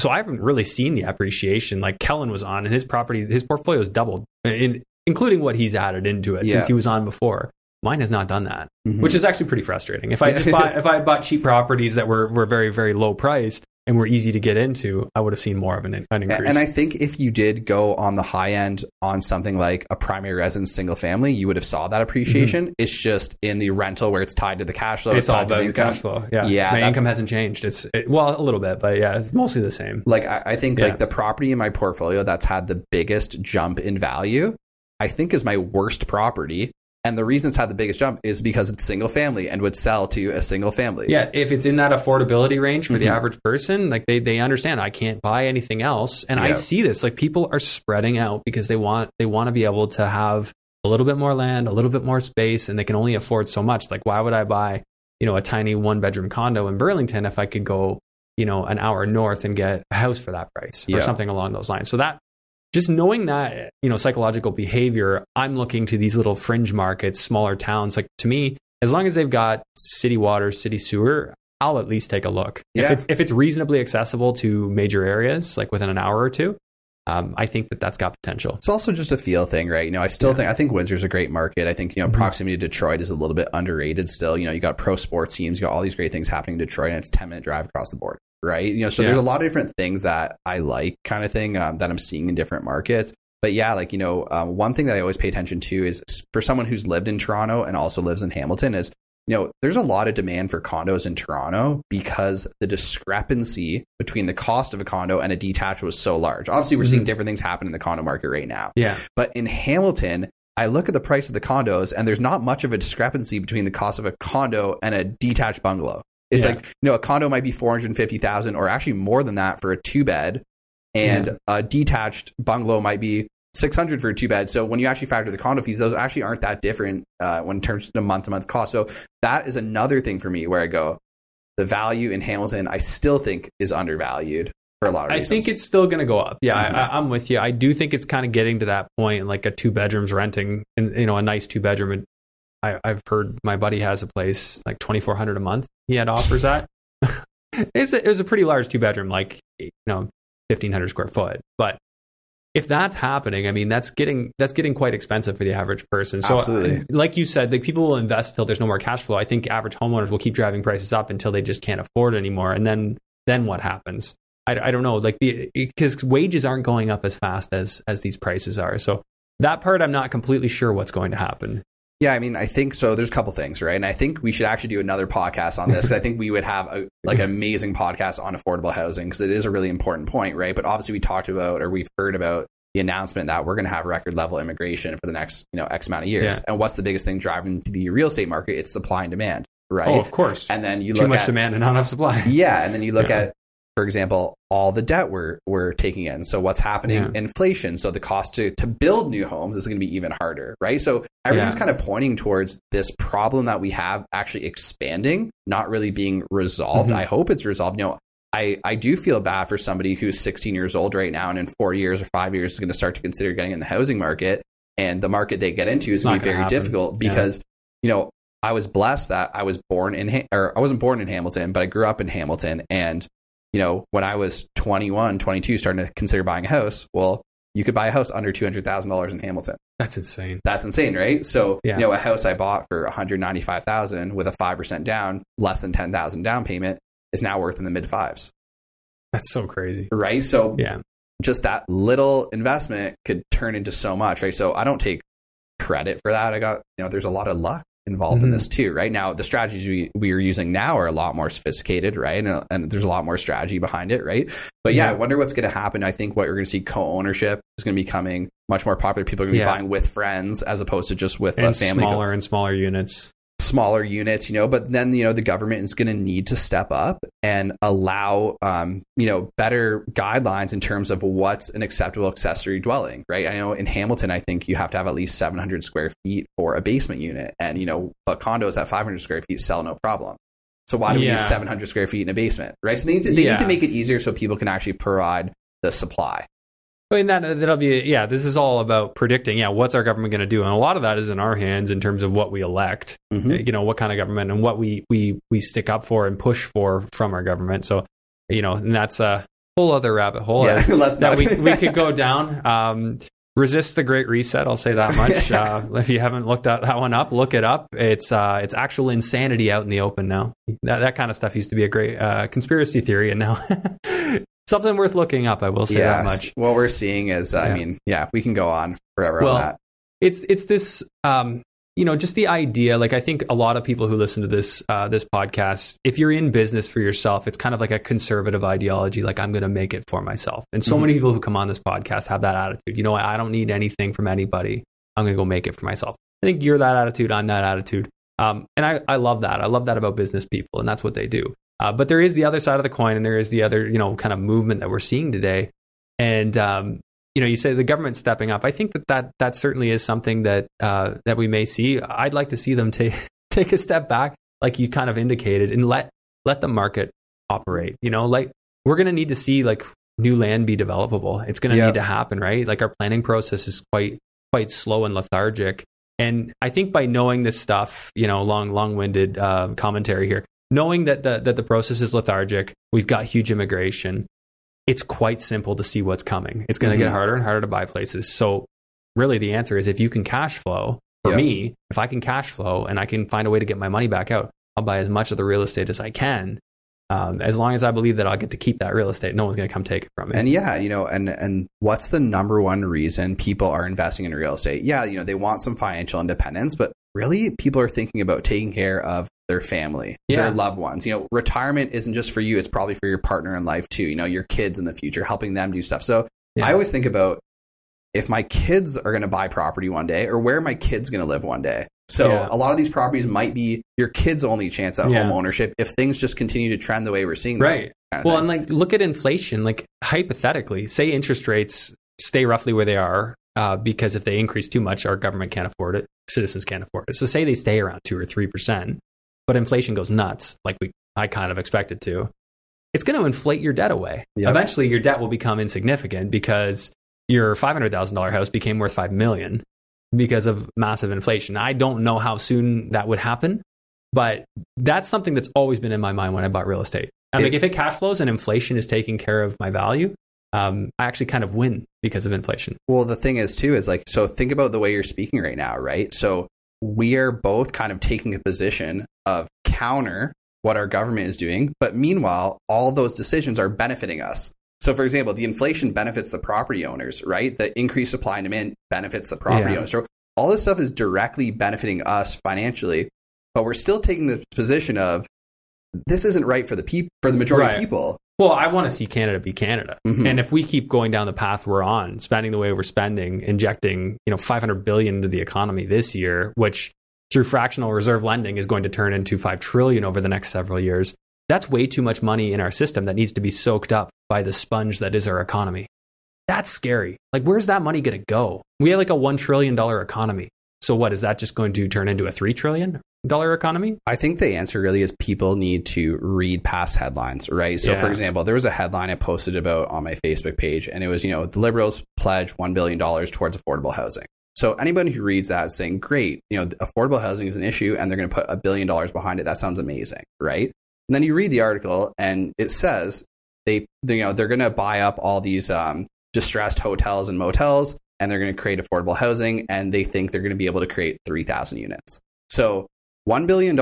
So I haven't really seen the appreciation like Kellen was on, and his properties, his portfolio has doubled, in, including what he's added into it Yeah. since he was on before. Mine has not done that, Mhm. which is actually pretty frustrating. If I just bought, if I had bought cheap properties that were were very very low priced and were easy to get into, I would have seen more of an, an increase. And I think if you did go on the high end on something like a primary residence single family, you would have saw that appreciation. It's just in the rental where it's tied to the cash flow. Mm-hmm. it's all about the cash flow. Yeah, Yeah, My income hasn't changed. It's it, well a little bit, but yeah, it's mostly the same. Like I, I think Yeah. like the property in my portfolio that's had the biggest jump in value, I think is my worst property. And the reason it's had the biggest jump is because it's single family and would sell to a single family. Yeah, if it's in that affordability range for the Mhm. average person, like they, they understand I can't buy anything else. And I see this. Like people are spreading out because they want they want to be able to have a little bit more land, a little bit more space, and they can only afford so much. Like why would I buy, you know, a tiny one bedroom condo in Burlington if I could go, you know, an hour north and get a house for that price Yeah. or something along those lines. So that just knowing that, you know, psychological behavior, I'm looking to these little fringe markets, smaller towns. Like to me, as long as they've got city water, city sewer, I'll at least take a look. If Yeah. it's if it's reasonably accessible to major areas, like within an hour or two, um, I think that that's got potential. It's also just a feel thing, right? You know, I still Yeah. think I think Windsor's a great market. I think you know Mhm. proximity to Detroit is a little bit underrated still. You know, you got pro sports teams, you got all these great things happening in Detroit, and it's ten minute drive across the board, right? You know, so Yeah. there's a lot of different things that I like, kind of thing um, that I'm seeing in different markets. But yeah, like you know, um, one thing that I always pay attention to is for someone who's lived in Toronto and also lives in Hamilton is you know, there's a lot of demand for condos in Toronto because the discrepancy between the cost of a condo and a detached was so large. Obviously, we're seeing Mhm. different things happen in the condo market right now. Yeah, But in Hamilton, I look at the price of the condos and there's not much of a discrepancy between the cost of a condo and a detached bungalow. It's Yeah. like, you know, a condo might be 450,000 or actually more than that for a two bed and Yeah. a detached bungalow might be 600 for a two bed. So when you actually factor the condo fees, those actually aren't that different uh, when in terms of the month to month cost. So that is another thing for me where I go, the value in Hamilton, I still think is undervalued for a lot of reasons. I think it's still going to go up. Yeah, Mhm. I, I'm with you. I do think it's kind of getting to that point, like a two bedrooms renting, and you know, a nice two bedroom. I, I've heard my buddy has a place like twenty four hundred a month. He had offers at. it's a, it was a pretty large two bedroom, like you know, fifteen hundred square foot. But if that's happening, I mean, that's getting that's getting quite expensive for the average person. So, Absolutely. like you said, like people will invest till there's no more cash flow. I think average homeowners will keep driving prices up until they just can't afford anymore, and then then what happens? I, I don't know. Like the because wages aren't going up as fast as as these prices are. So that part, I'm not completely sure what's going to happen. Yeah, I mean, I think so. There's a couple things, right? And I think we should actually do another podcast on this. I think we would have a, like an amazing podcast on affordable housing because it is a really important point, right? But obviously, we talked about or we've heard about the announcement that we're going to have record level immigration for the next you know X amount of years. Yeah. And what's the biggest thing driving the real estate market? It's supply and demand, right? Oh, of course. And then you Too look too much at demand and not enough supply. yeah, and then you look Yeah. at, for example, all the debt we're we're taking in. So what's happening? Yeah. Inflation. So the cost to to build new homes is going to be even harder, right? So everything's Yeah. kind of pointing towards this problem that we have actually expanding, not really being resolved. Mhm. I hope it's resolved. You know, I I do feel bad for somebody who's 16 years old right now, and in four years or five years is going to start to consider getting in the housing market, and the market they get into is going to be very happen. difficult Yeah. because you know I was blessed that I was born in or I wasn't born in Hamilton, but I grew up in Hamilton and you know, when I was 21, 22 starting to consider buying a house, well, you could buy a house under $200,000 in Hamilton. That's insane. That's insane, right? So, Yeah. you know, a house I bought for 195,000 with a 5% down, less than 10,000 down payment is now worth in the mid fives, That's so crazy. right? So, Yeah. just that little investment could turn into so much, right? So, I don't take credit for that. I got, you know, there's a lot of luck involved in Mhm. this too, right? Now, the strategies we, we are using now are a lot more sophisticated, right? And, and there's a lot more strategy behind it, right? But yeah, Yeah. I wonder what's going to happen. I think what you're going to see co ownership is going to be becoming much more popular. People are going to be buying with friends as opposed to just with And a family. smaller and smaller units. Smaller units, you know, but then, you know, the government is going to need to step up and allow, um, you know, better guidelines in terms of what's an acceptable accessory dwelling, right? I know in Hamilton, I think you have to have at least 700 square feet for a basement unit. And, you know, but condos at 500 square feet sell no problem. So why do we Yeah. need 700 square feet in a basement, right? So they need to, they Yeah. need to make it easier so people can actually provide the supply. I mean, that, that'll be, yeah, this is all about predicting, yeah, what's our government going to do? And a lot of that is in our hands in terms of what we elect, Mhm. you know, what kind of government and what we, we, we stick up for and push for from our government. So, you know, and that's a whole other rabbit hole Yeah, let's that not. we, we could go down. Um, resist the great reset. I'll say that much. Uh, if you haven't looked at that one up, look it up. It's, uh, it's actual insanity out in the open now. That, that kind of stuff used to be a great, uh, conspiracy theory. And now something worth looking up. I will say that much. What we're seeing is, uh, I mean, yeah, we can go on forever Well, on that. it's it's this um you know just the idea like i think a lot of people who listen to this uh, this podcast if you're in business for yourself it's kind of like a conservative ideology like i'm going to make it for myself. And so Mhm. many people who come on this podcast have that attitude. You know what? I don't need anything from anybody. I'm going to go make it for myself. I think you're that attitude i'm that attitude. Um, and I, I love that. I love that about business people and that's what they do uh, but there is the other side of the coin and there is the other you know kind of movement that we're seeing today and um, you know, you say the government stepping up. I think that that, that certainly is something that uh, that we may see. I'd like to see them take take a step back, like you kind of indicated, and let let the market operate. You know, like we're going to need to see like new land be developable. It's going to Yeah. need to happen, right? Like our planning process is quite quite slow and lethargic. And I think by knowing this stuff, you know, long long winded uh, commentary here, knowing that the that the process is lethargic, we've got huge immigration it's quite simple to see what's coming. It's going to Mhm. get harder and harder to buy places. So, really, the answer is if you can cash flow, for Yeah. me, if I can cash flow and I can find a way to get my money back out, I'll buy as much of the real estate as I can. Um, as long as I believe that I'll get to keep that real estate, no one's going to come take it from me. And yeah, you know, and and what's the number one reason people are investing in real estate? Yeah, you know, they want some financial independence, but really people are thinking about taking care of their family, Yeah. their loved ones. You know, retirement isn't just for you, it's probably for your partner in life too, you know, your kids in the future, helping them do stuff. So Yeah. I always think about if my kids are going to buy property one day or where are my kids going to live one day. So Yeah. a lot of these properties might be your kids' only chance at home ownership if things just continue to trend the way we're seeing them. right. kind of Well, thing. and like look at inflation. Like hypothetically, say interest rates stay roughly where they are, uh, because if they increase too much, our government can't afford it, citizens can't afford it. So say they stay around two or three percent, but inflation goes nuts, like we I kind of expected to. It's going to inflate your debt away. Yep. Eventually, your debt will become insignificant because your five hundred thousand dollar house became worth five million because of massive inflation. I don't know how soon that would happen, but that's something that's always been in my mind when I bought real estate. I'm like, if it cash flows and inflation is taking care of my value, um, I actually kind of win because of inflation. Well, the thing is, too, is like, so think about the way you're speaking right now, right? So we are both kind of taking a position of counter what our government is doing. But meanwhile, all those decisions are benefiting us. So, for example, the inflation benefits the property owners, right? The increased supply and demand benefits the property yeah. owners. So, all this stuff is directly benefiting us financially, but we're still taking the position of this isn't right for the people, for the majority right. of people. Well, I want to see Canada be Canada. Mm-hmm. And if we keep going down the path we're on, spending the way we're spending, injecting, you know, 500 billion into the economy this year, which through fractional reserve lending is going to turn into 5 trillion over the next several years. That's way too much money in our system that needs to be soaked up by the sponge that is our economy. That's scary. Like where's that money going to go? We have like a 1 trillion dollar economy. So what is that just going to turn into a 3 trillion dollar economy? I think the answer really is people need to read past headlines, right? So, yeah. for example, there was a headline I posted about on my Facebook page, and it was, you know, the Liberals pledge $1 billion towards affordable housing. So, anybody who reads that is saying, great, you know, affordable housing is an issue, and they're going to put a billion dollars behind it. That sounds amazing, right? And then you read the article, and it says they, you know, they're going to buy up all these um, distressed hotels and motels, and they're going to create affordable housing, and they think they're going to be able to create 3,000 units. So $1 billion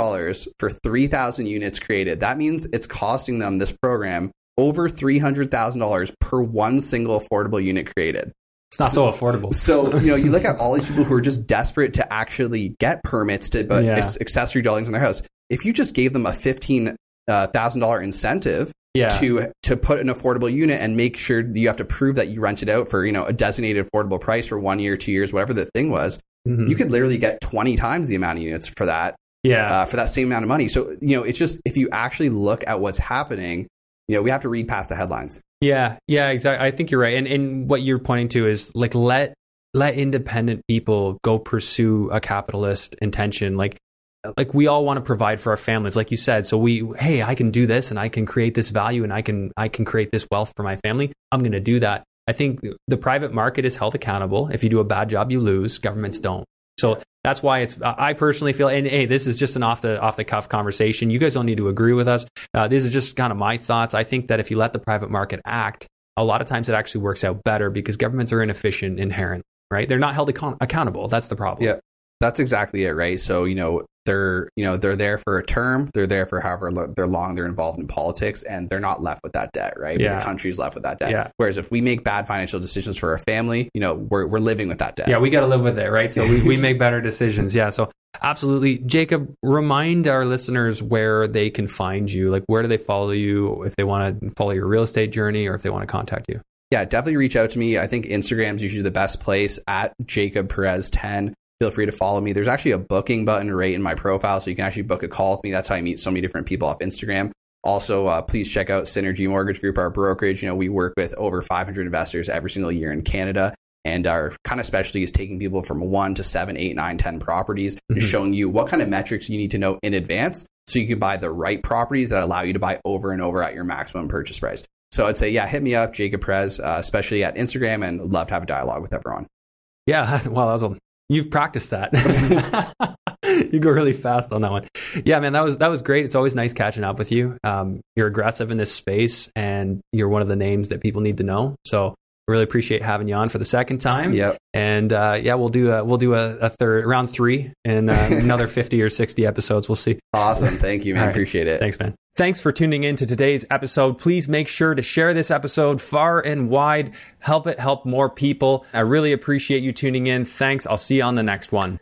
for 3,000 units created. That means it's costing them this program over $300,000 per one single affordable unit created. It's not so, so, affordable. So, you know, you look at all these people who are just desperate to actually get permits to put yeah. accessory dwellings in their house. If you just gave them a $15,000 uh, incentive yeah. to to put an affordable unit and make sure you have to prove that you rent it out for, you know, a designated affordable price for 1 year, 2 years, whatever the thing was, mm-hmm. you could literally get 20 times the amount of units for that yeah. Uh, for that same amount of money. So, you know, it's just if you actually look at what's happening, you know, we have to read past the headlines. Yeah, yeah, exactly. I think you're right. And and what you're pointing to is like let let independent people go pursue a capitalist intention. Like like we all want to provide for our families like you said so we hey i can do this and i can create this value and i can i can create this wealth for my family i'm going to do that i think the private market is held accountable if you do a bad job you lose governments don't so that's why it's. I personally feel, and hey, this is just an off the off the cuff conversation. You guys don't need to agree with us. Uh, this is just kind of my thoughts. I think that if you let the private market act, a lot of times it actually works out better because governments are inefficient inherently. Right? They're not held ac- accountable. That's the problem. Yeah, that's exactly it. Right. So you know, they're you know they're there for a term they're there for however lo- they're long they're involved in politics and they're not left with that debt right? Yeah. but the country's left with that debt. Yeah. whereas if we make bad financial decisions for our family you know we're, we're living with that debt. Yeah we got to live with it right? So we, we make better decisions. Yeah so absolutely. Jacob remind our listeners where they can find you. Like where do they follow you if they want to follow your real estate journey or if they want to contact you? Yeah definitely reach out to me. I think instagram's usually the best place at jacob perez 10 feel free to follow me. There's actually a booking button right in my profile, so you can actually book a call with me. That's how I meet so many different people off Instagram. Also, uh, please check out Synergy Mortgage Group, our brokerage. You know, we work with over 500 investors every single year in Canada. And our kind of specialty is taking people from one to seven, eight, nine, 10 properties mm-hmm. and showing you what kind of metrics you need to know in advance so you can buy the right properties that allow you to buy over and over at your maximum purchase price. So I'd say, yeah, hit me up, Jacob Perez, uh, especially at Instagram, and love to have a dialogue with everyone. Yeah, well, that was a You've practiced that. you go really fast on that one. Yeah, man, that was that was great. It's always nice catching up with you. Um, you're aggressive in this space, and you're one of the names that people need to know. So really appreciate having you on for the second time. Yep. And uh, yeah, we'll do a we'll do a, a third round three and uh, another fifty or sixty episodes. We'll see. Awesome. Thank you, man. Right. Appreciate it. Thanks, man. Thanks for tuning in to today's episode. Please make sure to share this episode far and wide. Help it help more people. I really appreciate you tuning in. Thanks. I'll see you on the next one.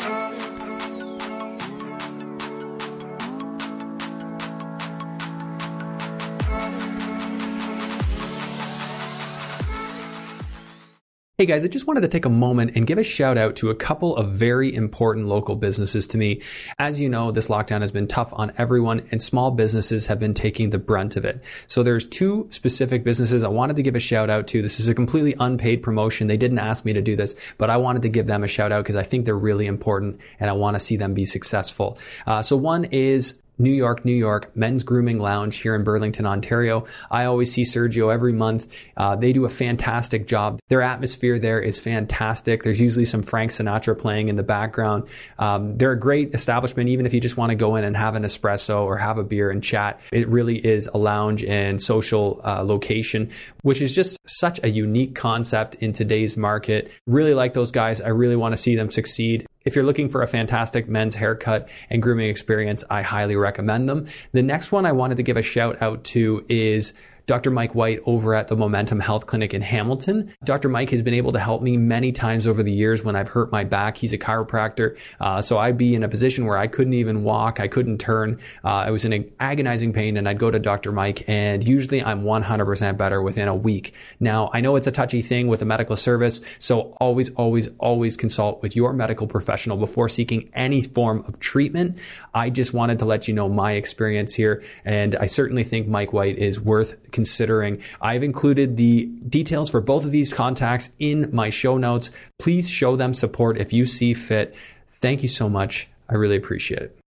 Hey guys, I just wanted to take a moment and give a shout out to a couple of very important local businesses to me. As you know, this lockdown has been tough on everyone and small businesses have been taking the brunt of it. So there's two specific businesses I wanted to give a shout out to. This is a completely unpaid promotion. They didn't ask me to do this, but I wanted to give them a shout out because I think they're really important and I want to see them be successful. Uh, so one is New York, New York Men's Grooming Lounge here in Burlington, Ontario. I always see Sergio every month. Uh, they do a fantastic job. Their atmosphere there is fantastic. There's usually some Frank Sinatra playing in the background. Um, they're a great establishment, even if you just want to go in and have an espresso or have a beer and chat. It really is a lounge and social uh, location, which is just such a unique concept in today's market. Really like those guys. I really want to see them succeed. If you're looking for a fantastic men's haircut and grooming experience, I highly recommend them. The next one I wanted to give a shout out to is Dr. Mike White over at the Momentum Health Clinic in Hamilton. Dr. Mike has been able to help me many times over the years when I've hurt my back. He's a chiropractor. Uh, so I'd be in a position where I couldn't even walk, I couldn't turn. Uh, I was in agonizing pain, and I'd go to Dr. Mike, and usually I'm 100% better within a week. Now, I know it's a touchy thing with a medical service, so always, always, always consult with your medical professional before seeking any form of treatment. I just wanted to let you know my experience here, and I certainly think Mike White is worth considering. I've included the details for both of these contacts in my show notes. Please show them support if you see fit. Thank you so much. I really appreciate it.